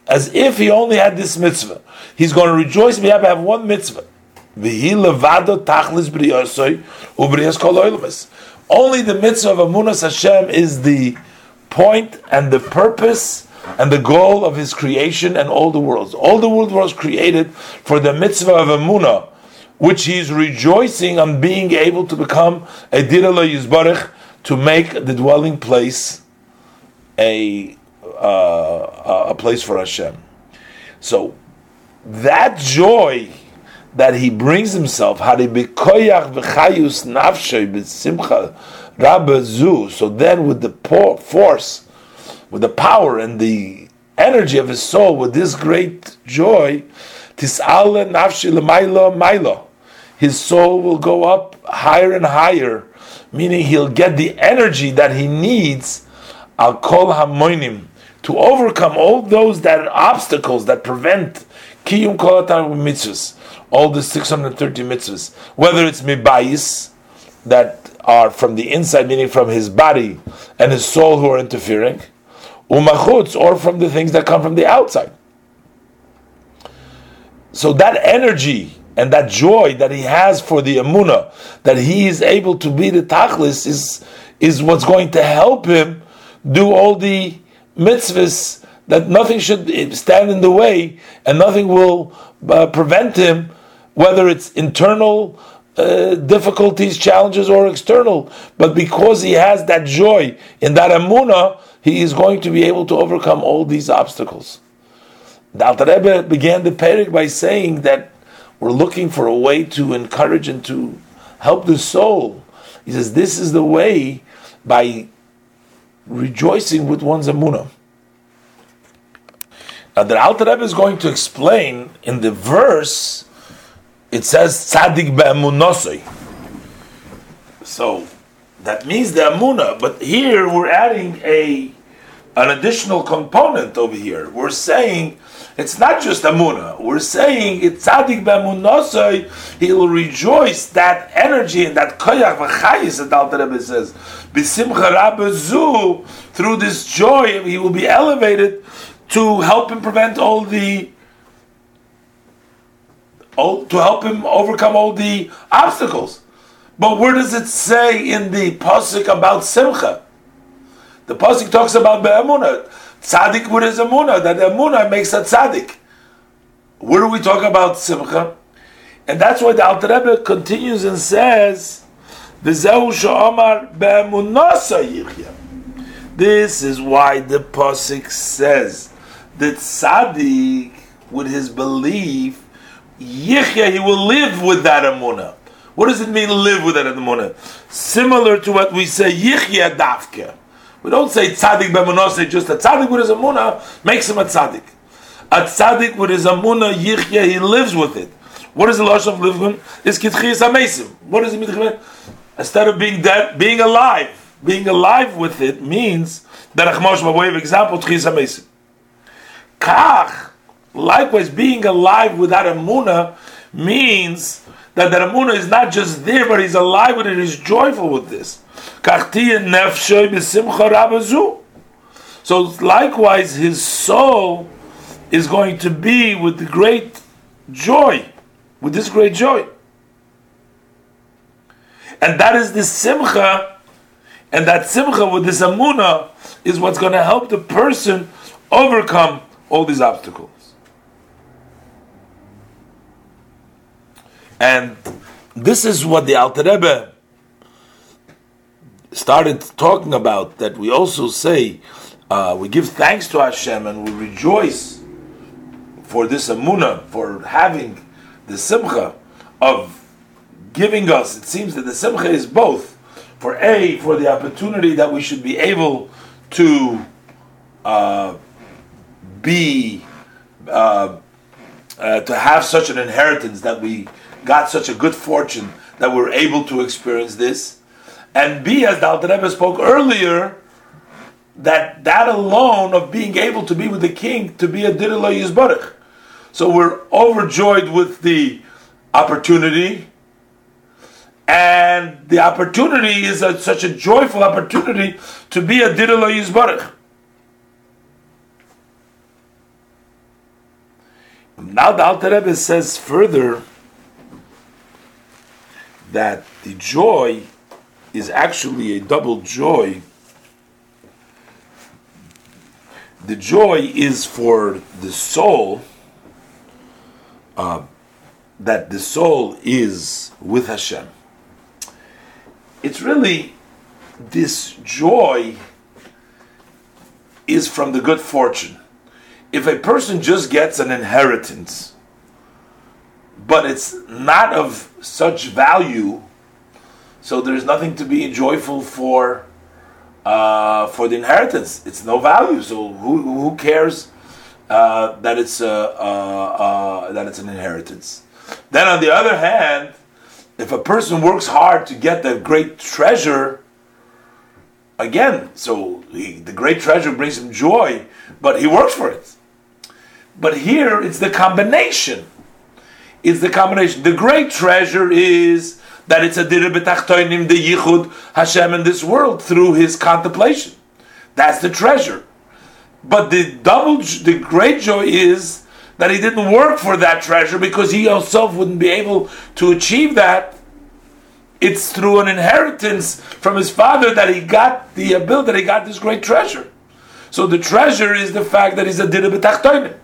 As if he only had this mitzvah. He's going to rejoice. We have to have one mitzvah. Only the mitzvah of Amunas Hashem is the point and the purpose and the goal of his creation and all the worlds. All the world was created for the mitzvah of Amunah, which he is rejoicing on being able to become a Dirala Yizbarech, to make the dwelling place a, uh, a place for Hashem. So that joy that he brings himself, rabbezu. so then with the force with the power and the energy of his soul, with this great joy, his soul will go up higher and higher, meaning he'll get the energy that he needs, al kol hamoinim, to overcome all those that obstacles that prevent kiyum all the 630 mitzvahs, whether it's mibayis that are from the inside, meaning from his body and his soul who are interfering, umachutz, or from the things that come from the outside. So that energy and that joy that he has for the amuna, that he is able to be the tachlis, is is what's going to help him do all the mitzvahs that nothing should stand in the way and nothing will uh, prevent him, whether it's internal uh, difficulties, challenges, or external. But because he has that joy in that amuna, he is going to be able to overcome all these obstacles. The Alter Rebbe began the Perek by saying that we're looking for a way to encourage and to help the soul. He says this is the way by rejoicing with one's amunah. Now, the Alter Rebbe is going to explain in the verse. It says tzaddik be'emunosoi. So that means the amuna, but here we're adding a an additional component over here. We're saying it's not just Amuna. We're saying it's Tzadik B'Amunasai, he'll rejoice that energy and that koyach v'chayis that Alter Rebbe says. B'simcha Rabbezu, through this joy, he will be elevated to help him prevent all the all, to help him overcome all the obstacles. But where does it say in the pasuk about simcha? The pasuk talks about be'emuna, tzaddik with his emuna, that emuna makes a tzaddik. Where do we talk about simcha? And that's why the Alter Rebbe continues and says, "V'zehu she'omar be'emunasa yichya." This is why the pasuk says that tzaddik, with his belief, yichya, he will live with that emuna. What does it mean, live with that emuna? Similar to what we say, yichya dafke. We don't say tzaddik b'emunah, just a tzaddik with his amuna makes him a tzaddik. A tzaddik with his amuna yichya, he lives with it. What is the lashon of living? Is kitchiyas amesim. What does it mean? Instead of being dead, being alive. Being alive with it means that achmosh by way of example tchiyas amesim. Kach, likewise, being alive without amuna means that the amuna is not just there, but he's alive with it. He's joyful with this. So likewise, his soul is going to be with the great joy, with this great joy. And that is the simcha, and that simcha with this amuna is what's going to help the person overcome all these obstacles. And this is what the Alter Rebbe started talking about that we also say uh, we give thanks to Hashem and we rejoice for this amuna, for having the simcha of giving us. It seems that the simcha is both for a for the opportunity that we should be able to uh, be uh, uh to have such an inheritance that we got such a good fortune that we're able to experience this and B, as the Alter Rebbe spoke earlier, that that alone of being able to be with the king to be a Dirila Yizbarach. So we're overjoyed with the opportunity, and the opportunity is a, such a joyful opportunity to be a Dirila Yizbarach. Now the Alter Rebbe says further that the joy is actually a double joy. The joy is for the soul, uh, that the soul is with Hashem. It's really this joy is from the good fortune. If a person just gets an inheritance, but it's not of such value so there's nothing to be joyful for uh, for the inheritance. It's no value. So who, who cares uh, that it's that it's an inheritance? Then on the other hand, if a person works hard to get that great treasure, again, so he, the great treasure brings him joy, but he works for it. But here it's the combination. It's the combination. The great treasure is that it's a dirah b'tachtoinim, the yichud Hashem in this world through his contemplation. That's the treasure. But the double, the great joy is that he didn't work for that treasure because he himself wouldn't be able to achieve that. It's through an inheritance from his father that he got the ability, that he got this great treasure. So the treasure is the fact that he's a dirah b'tachtoinim.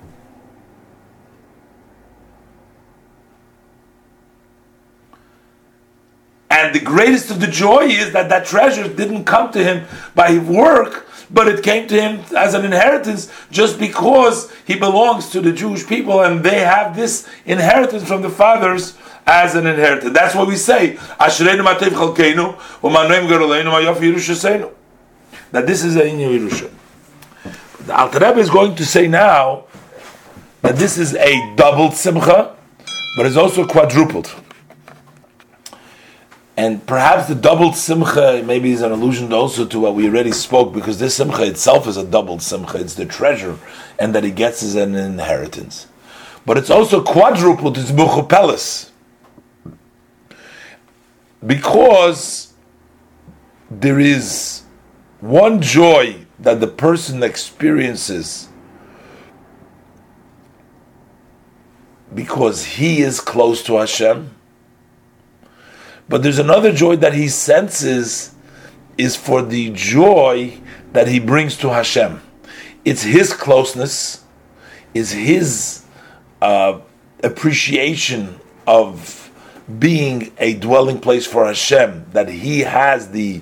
And the greatest of the joy is that that treasure didn't come to him by work, but it came to him as an inheritance just because he belongs to the Jewish people and they have this inheritance from the fathers as an inheritance. That's what we say. That this is a Yerusha. The Alter Rebbe is going to say now that this is a doubled simcha, but it's also quadrupled. And perhaps the doubled simcha maybe is an allusion also to what we already spoke, because this simcha itself is a doubled simcha. It's the treasure, and that he gets as an inheritance. But it's also quadrupled, it's buchupelis. Because there is one joy that the person experiences because he is close to Hashem but there's another joy that he senses is for the joy that he brings to Hashem. It's his closeness, is his uh, appreciation of being a dwelling place for Hashem, that he has the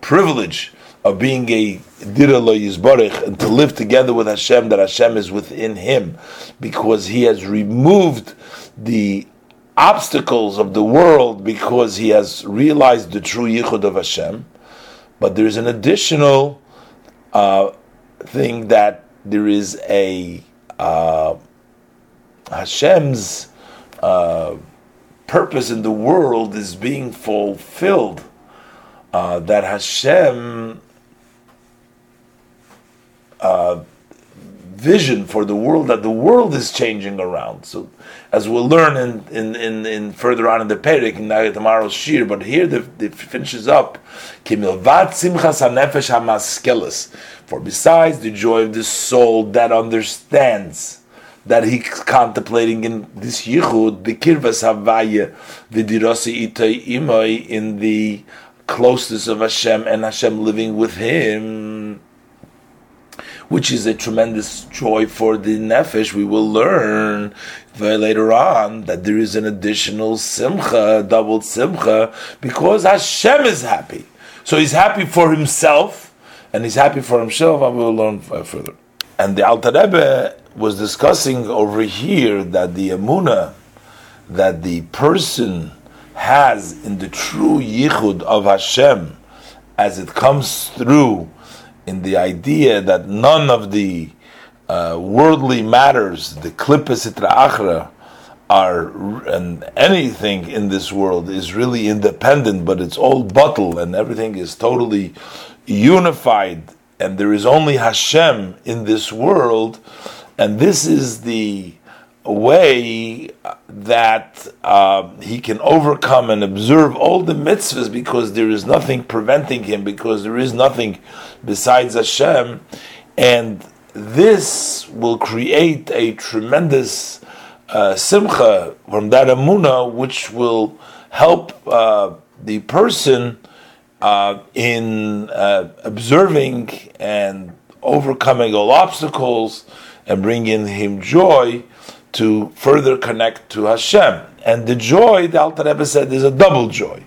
privilege of being a dirah yizbarich and to live together with Hashem, that Hashem is within him, because he has removed the obstacles of the world because he has realized the true yichud of Hashem. But there is an additional uh, thing that there is a uh, Hashem's uh, purpose in the world is being fulfilled. Uh, that Hashem uh, vision for the world that the world is changing around. So, as we'll learn in, in, in, in further on in the Perek, in tomorrow's shiur, but here the, the finishes up, For besides the joy of the soul that understands, that he's contemplating in this yichud, the kirvas havaya, the dirasi itay imay, in the closeness of Hashem and Hashem living with him which is a tremendous joy for the nefesh. We will learn later on that there is an additional simcha, doubled simcha, because Hashem is happy. So he's happy for himself, and he's happy for himself, we will learn further. And the Alter Rebbe was discussing over here that the emuna that the person has in the true yichud of Hashem, as it comes through in the idea that none of the uh, worldly matters, the klippas achra, are and anything in this world is really independent, but it's all bottle and everything is totally unified, and there is only Hashem in this world, and this is the way that uh, he can overcome and observe all the mitzvahs because there is nothing preventing him, because there is nothing besides Hashem, and this will create a tremendous uh, simcha from that amuna, which will help uh, the person uh, in uh, observing and overcoming all obstacles and bringing him joy to further connect to Hashem. And the joy, the Alter Rebbe said, is a double joy.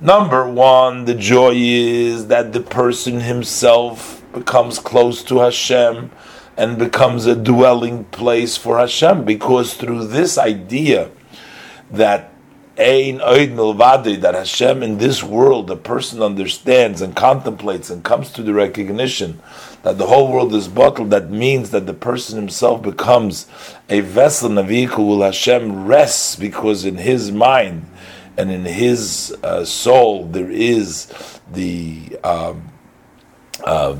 Number one, the joy is that the person himself becomes close to Hashem and becomes a dwelling place for Hashem, because through this idea that Ein Oid Milvadi, that Hashem in this world, the person understands and contemplates and comes to the recognition that the whole world is bottled, that means that the person himself becomes a vessel a vehicle will Hashem rests because in his mind and in his uh, soul there is the uh,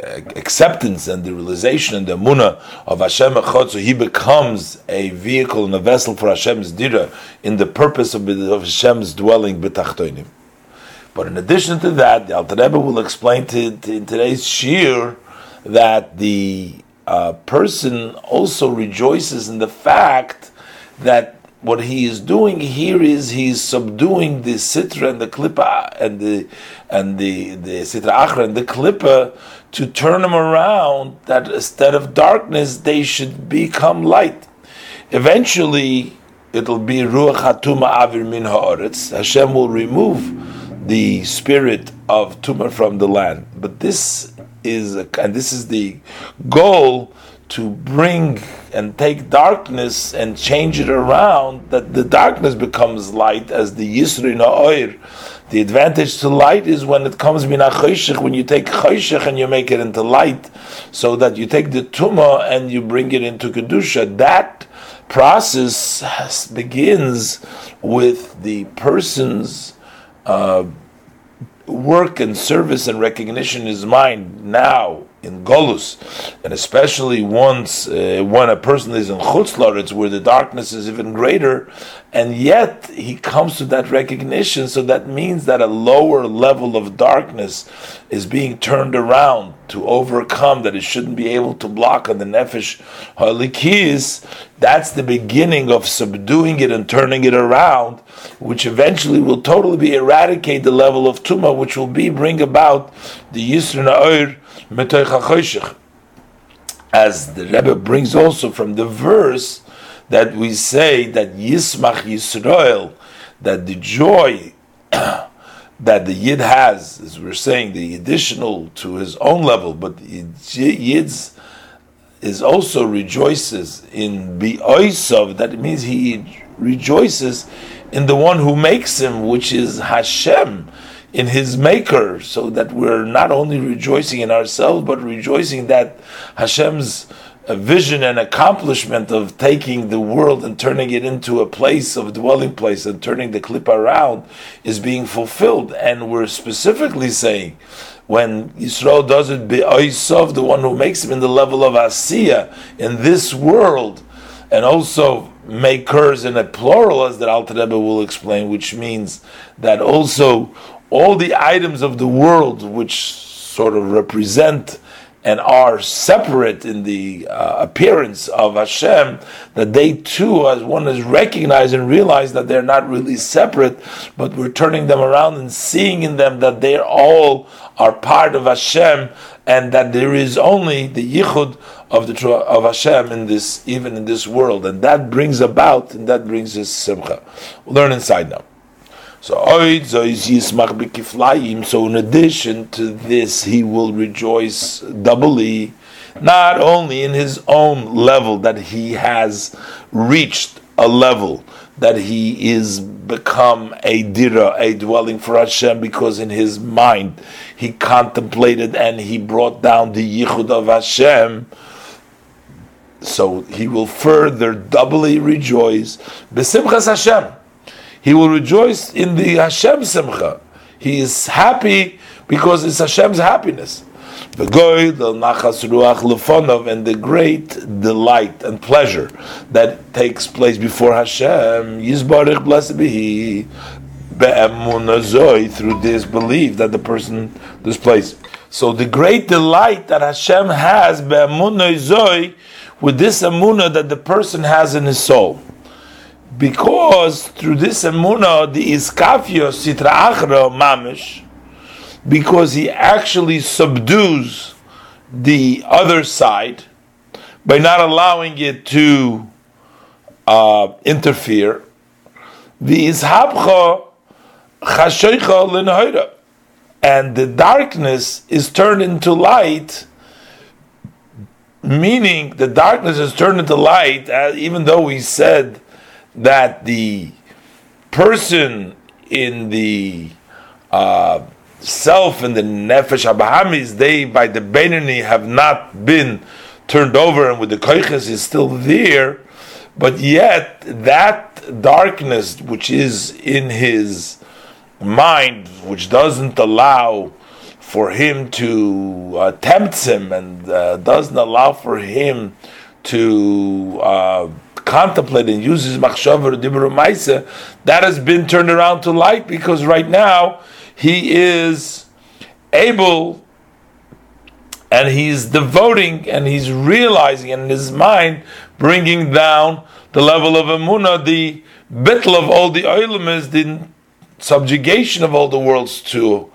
acceptance and the realization and the munah of Hashem Echad, so he becomes a vehicle and a vessel for Hashem's dira in the purpose of, of Hashem's dwelling b'tachtoinim. But in addition to that, the Alter Rebbe will explain to, to, in today's shiur that the uh, person also rejoices in the fact that what he is doing here is he's subduing the sitra and the klippa and the and the the sitra achra and the klippa to turn them around that instead of darkness they should become light. Eventually, it'll be ruach hatuma avir min haaretz. Hashem will remove the spirit of tumah from the land. But this is a, and this is the goal to bring and take darkness and change it around, that the darkness becomes light as the Yisri Na'oir. The advantage to light is when it comes mina when you take choshech and you make it into light, so that you take the tumah and you bring it into kedusha. That process begins with the person's uh, work and service and recognition is mine now in Golus, and especially once uh, when a person is in Chutzlaritz, where the darkness is even greater, and yet he comes to that recognition. So that means that a lower level of darkness is being turned around to overcome that it shouldn't be able to block on the nefesh halikis. That's the beginning of subduing it and turning it around, which eventually will totally be eradicate the level of tuma, which will be bring about the yisr na'or as the Rebbe brings also from the verse that we say that Yismach Yisrael, that the joy that the Yid has, as we're saying, the additional to his own level, but Yid's is also rejoices in Bi'oisav, that means he rejoices in the one who makes him, which is Hashem in his maker, so that we're not only rejoicing in ourselves, but rejoicing that Hashem's uh, vision and accomplishment of taking the world and turning it into a place of dwelling place and turning the clip around is being fulfilled. And we're specifically saying when Yisrael does it Be'oisov, the one who makes him in the level of Asiya in this world, and also make makers in a plural, as that Alter will explain, which means that also all the items of the world which sort of represent and are separate in the uh, appearance of Hashem, that they too, as one is recognized and realize that they're not really separate, but we're turning them around and seeing in them that they all are part of Hashem, and that there is only the yichud of the of Hashem in this, even in this world, and that brings about and that brings us simcha. We'll learn inside now. So, in addition to this, he will rejoice doubly, not only in his own level that he has reached a level that he is become a dira, a dwelling for Hashem, because in his mind he contemplated and he brought down the yichud of Hashem. So he will further doubly rejoice. Besimchas Hashem he will rejoice in the Hashem Simcha. He is happy because it's Hashem's happiness. The nachas ruach and the great delight and pleasure that takes place before Hashem. Yizbarich blessed be He. Through this belief that the person displays. So the great delight that Hashem has with this amuna that the person has in his soul because through this emuna, the iskafio sitra achra mamish, because he actually subdues the other side by not allowing it to uh, interfere. The ishabcha chashoicha l'nahira, and the darkness is turned into light. Meaning, the darkness is turned into light, uh, even though we said that the person in the uh, self and the nefesh abahamis, they by the Benini have not been turned over, and with the koiches is still there, but yet that darkness which is in his mind, which doesn't allow for him to uh, tempt him and uh, doesn't allow for him to uh, contemplate and use his or dibur that has been turned around to light because right now he is able and he's devoting and he's realizing in his mind bringing down the level of emuna, the bittle of all the oilim is the subjugation of all the worlds to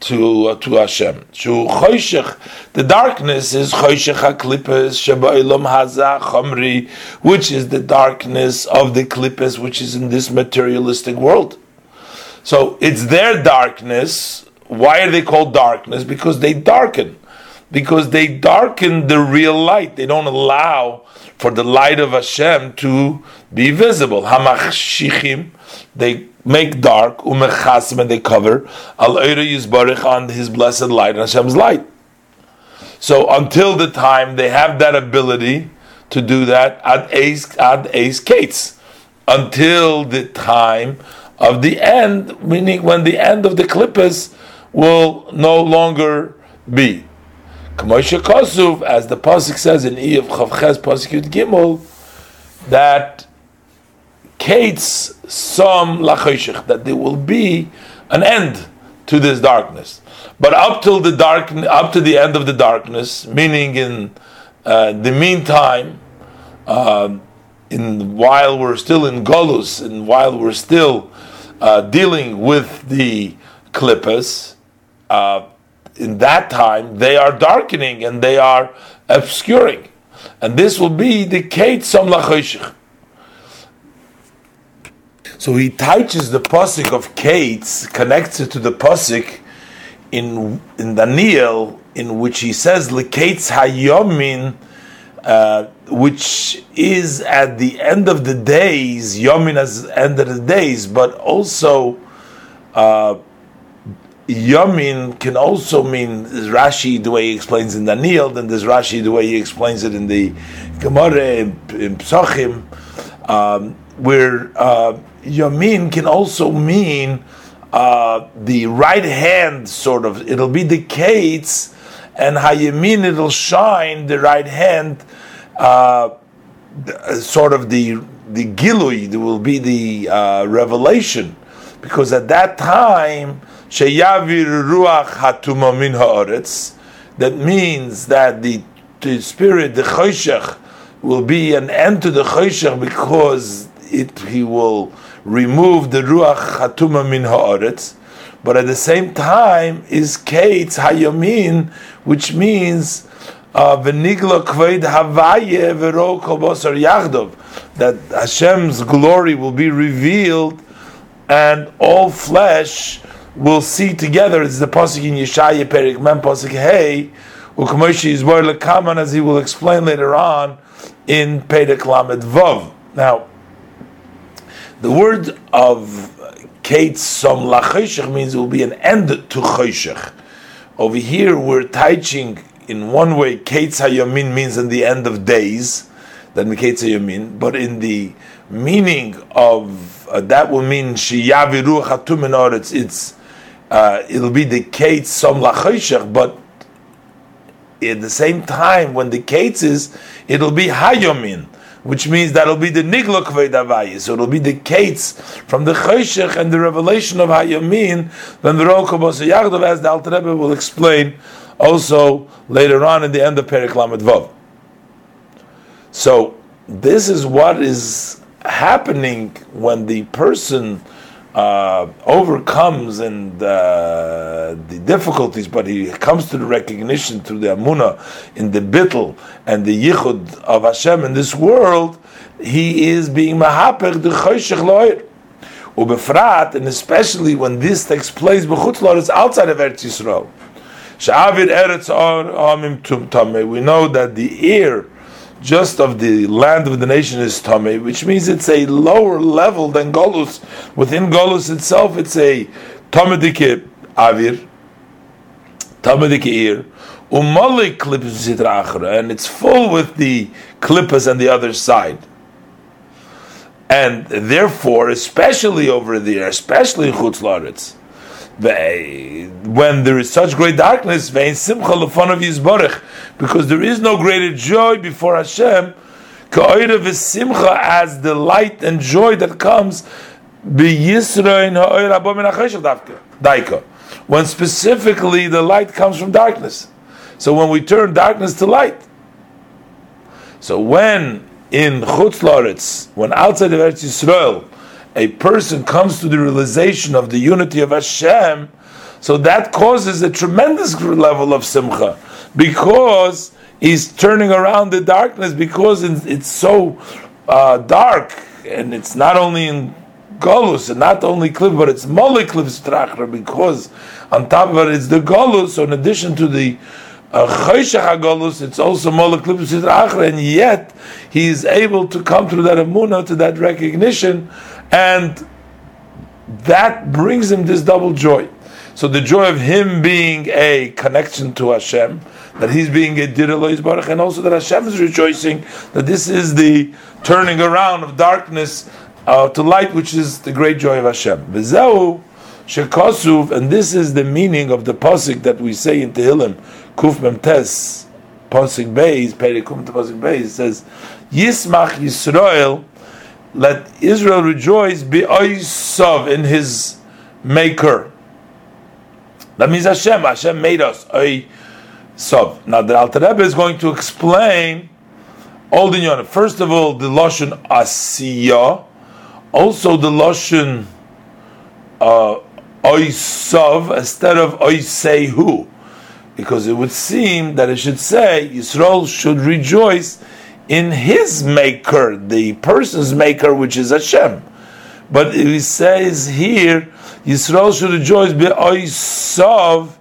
to uh, to Hashem. Shu choshech, the darkness is choshech haklippes sheba'ilam haza chamri, which is the darkness of the klippes, which is in this materialistic world. So it's their darkness. Why are they called darkness? Because they darken. Because they darken the real light. They don't allow for the light of Hashem to be visible. Hamachshichim, they make dark, umechasim, and they cover, al yizbarich on his blessed light, and Hashem's light. So until the time they have that ability to do that, ad ace, ad ace kates, until the time of the end, meaning when the end of the klippes will no longer be. Kamosha Kosuv, as the Pasuk says in Iyov Chaf Ches Pasuk Gimel, that Kates some lachishich, that there will be an end to this darkness. But up till the dark, up to the end of the darkness, meaning in uh, the meantime, uh, in while we're still in Golus, and while we're still uh, dealing with the klippas, uh, in that time they are darkening and they are obscuring, and this will be the kate some lachishich. So he touches the posik of Kates, connects it to the posik in in Daniel, in which he says Lekates Hayomin, uh, which is at the end of the days, Yomin as end of the days, but also uh, can also mean Rashi the way he explains in Daniel, then there's Rashi the way he explains it in the Gemara in, in Psachim, um, where uh, Yamin can also mean uh, the right hand, sort of. It'll be the kates, and Hayamin, it'll shine the right hand, uh, sort of the the gilui, there will be the uh, revelation, because at that time, sheyavir ruach hatuma min haaretz, that means that the, the spirit, the choshech, will be an end to the choshech because it he will remove the ruach hatuma min haaretz, but at the same time is kates hayamin, which means uh, v'nigla kved havaye v'ro kol yachdov, that Hashem's glory will be revealed, and all flesh will see together. It's the pasuk in Yeshaya Perek Mem pasuk Hey, u'kamoshi yizbar lekaman, as he will explain later on in Perek Lamed Vav. Now. The word of Kate Som Lachoshech means it will be an end to Choshech. Over here, we're teaching in one way, Kate Hayamin means in the end of days, then Kate Hayamin, but in the meaning of uh, that will mean Shiyaviru Chatumin it's, it's uh, it'll be the Kate Som Lachoshech, but at the same time, when the Kate is, it'll be Hayamin which means that'll be the nigla kveid So it'll be the kates from the choshech and the revelation of hayamin. Then the rokobos yagdav, as the Alter Rebbe will explain also later on in the end of Perek Lamed. So this is what is happening when the person uh, overcomes and uh, the difficulties, but he comes to the recognition through the Amuna in the Bittel and the Yichud of Hashem in this world, he is being Mahaper the Choshech Loir. Ubefrat, and especially when this takes place, is outside of Eretz Yisrael. We know that the ear just of the land of the nation is Tomei, which means it's a lower level than Golus. Within Golus itself, it's a Tomedike Avir, Tomedike Ir, Umalik Klippas and it's full with the Klippas on the other side. And therefore, especially over there, especially in Chutz when there is such great darkness, because there is no greater joy before Hashem, as the light and joy that comes be Yisra in Ha'oira Bomina Kheshadafka Daika. when specifically the light comes from darkness. So when we turn darkness to light, so when in Chutz when outside of Eretz Yisrael, a person comes to the realization of the unity of Hashem, so that causes a tremendous level of simcha because he's turning around the darkness because it's so uh, dark and it's not only in Golus and not only cliff, but it's Molik Strachra because on top of it it's the Golus. So in addition to the Choshech uh, it's also Molik Strachra, and yet he is able to come through that Amunah to that recognition, and that brings him this double joy. So the joy of him being a connection to Hashem, that he's being a Dir Baruch, and also that Hashem is rejoicing that this is the turning around of darkness uh, to light, which is the great joy of Hashem. V'zehu shekasuv, and this is the meaning of the pasuk that we say in Tehillim, Kuf Mem Tes, pasuk Beis, Perikum to pasuk Beis, says, Yismach Yisrael, let Israel rejoice, be oisav in his maker. That means Hashem. Hashem made us sov. Now the Alter Rebbe is going to explain all the yonah. First of all, the lashon asiya, also the lashon uh, oisav instead of oisehu, because it would seem that it should say Yisrael should rejoice in his maker, the person's maker, which is Hashem. But he says here Yisrael should rejoice be'oisav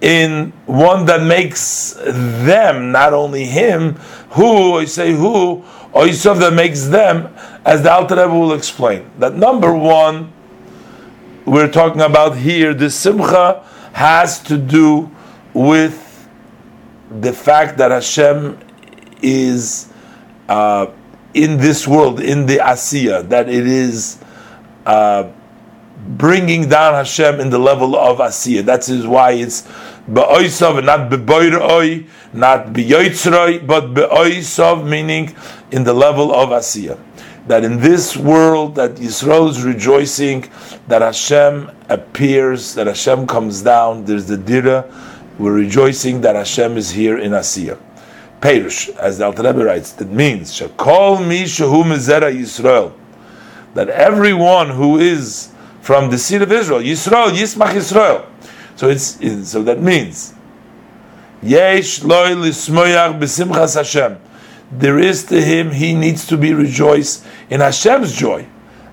in one that makes them, not only him, who, I say who, oisav that makes them, as the Alter Rebbe will explain. That number one, we're talking about here, the simcha has to do with the fact that Hashem is uh, in this world, in the Asiya, that it is uh, bringing down Hashem in the level of Asiya. That's why it's Be'oisav, not Be'boiroi, not Be'yoitzroi, but Be'oisav, meaning in the level of Asiya. That in this world, that Yisrael is rejoicing, that Hashem appears, that Hashem comes down, there's the Dira, we're rejoicing that Hashem is here in Asiya. Perish, as the Alter Rebbe writes, that means, Shakol mi shehu Yisrael, that everyone who is from the seed of Israel. Yisrael, Yismach Yisrael. So it's so that means Yesh loy lismoyach b'simchas Hashem. There is to him he needs to be rejoiced in Hashem's joy.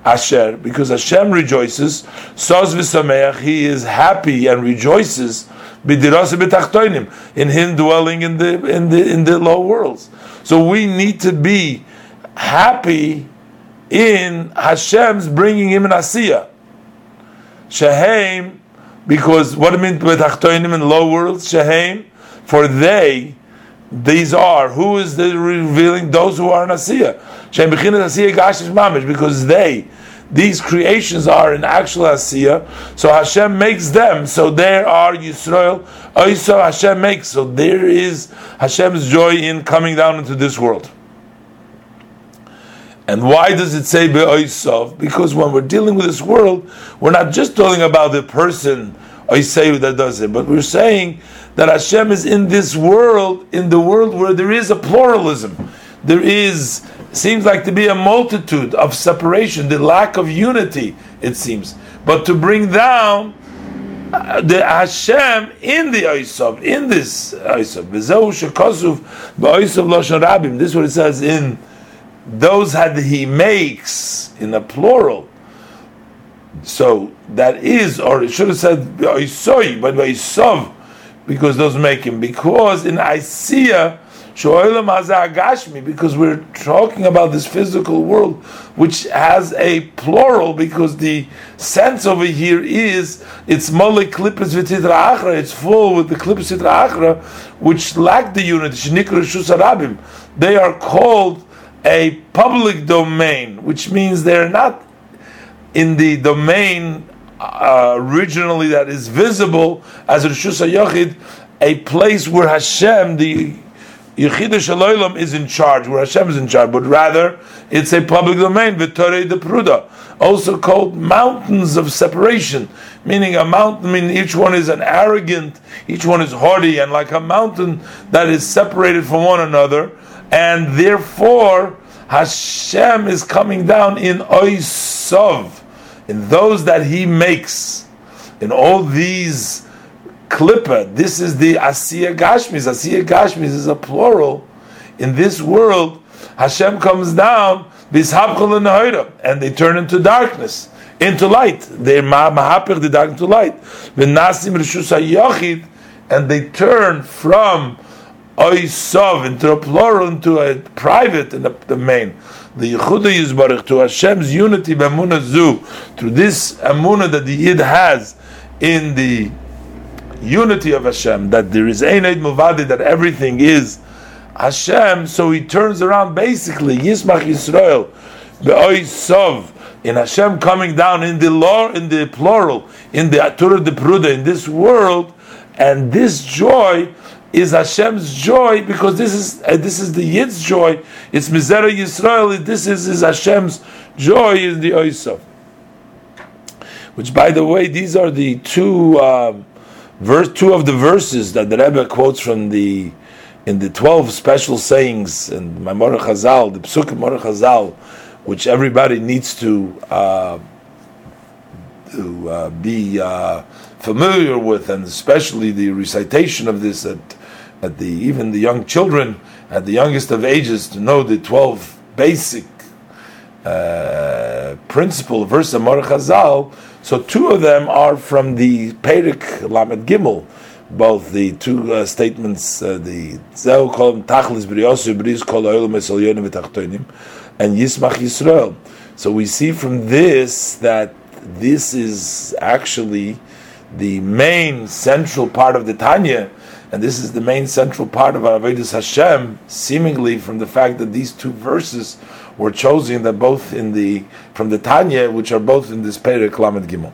Asher, because Hashem rejoices, Soz v'sameach, he is happy and rejoices in him dwelling in the in the in the low worlds. So we need to be happy in Hashem's bringing him an asiyah. Shehem, because what it means with Achtoinim in low worlds, Shehem, for they, these are, who is the revealing? Those who are in Asiya. Shehem Bechinas Asiya Gashish Mamish, because they, these creations are in actual Asiya, so Hashem makes them, so there are Yisrael, also Hashem makes, so there is Hashem's joy in coming down into this world. And why does it say be'oisav? Because when we're dealing with this world, we're not just talking about the person oisehu that does it, but we're saying that Hashem is in this world, in the world where there is a pluralism. There is seems like to be a multitude of separation, the lack of unity, it seems. But to bring down uh, the Hashem in the Oisav, in this Oisav. This is what it says in those that he makes in a plural. So that is, or it should have said Oisoi, but Oisov, because those make him. Because in Isaiah, because we're talking about this physical world, which has a plural, because the sense over here is it's mole klippes v'titra achra, it's full with the klippes v'titra achra, which lack the unity. They are called a public domain, which means they're not in the domain uh, originally that is visible as Rishus a place where Hashem, the Yechida Shaloilam, is in charge, where Hashem is in charge, but rather it's a public domain, Vitore de Pruda, also called mountains of separation, meaning a mountain, I mean each one is an arrogant, each one is haughty, and like a mountain that is separated from one another, and therefore Hashem is coming down in Oisov, in those that He makes, in all these klippa. This is the Asiya Gashmis. Asiya Gashmis is a plural. In this world, Hashem comes down, and they turn into darkness, into light. They mahapir the dark into light. And they turn from oisov into a plural, into a private in the main. The Yehuda Yisbarach to Hashem's unity b'amuna zu through this amuna that the Yid has in the unity of Hashem, that there is Ein Muvadi, that everything is Hashem. So he turns around basically Yismach Yisrael be'oisov in Hashem coming down in the law, in the plural, in the Atura de Pruda, in this world, and this joy is Hashem's joy because this is uh, this is the Yid's joy. It's Mizera Yisrael. This is, is Hashem's joy in the Oisav. Which, by the way, these are the two um, verse, two of the verses that the Rebbe quotes from the in the twelve special sayings in Mamor Chazal, the Psukim Mamor Chazal, which everybody needs to uh, to uh, be uh, familiar with, and especially the recitation of this at at the even the young children at the youngest of ages to know the twelve basic uh, principle verse of Mar Chazal. So two of them are from the Perek Lamed Gimel, both the two uh, statements, uh, the Zeu Kol Tachlis Briyosu Bris Kol Oilam Esalyonim V'Tachtonim, and Yismach Yisrael. So we see from this that this is actually the main central part of the Tanya and this is the main central part of our Avodas Hashem, seemingly from the fact that these two verses were chosen that both in the from the Tanya, which are both in this Perek Lamed Gimel.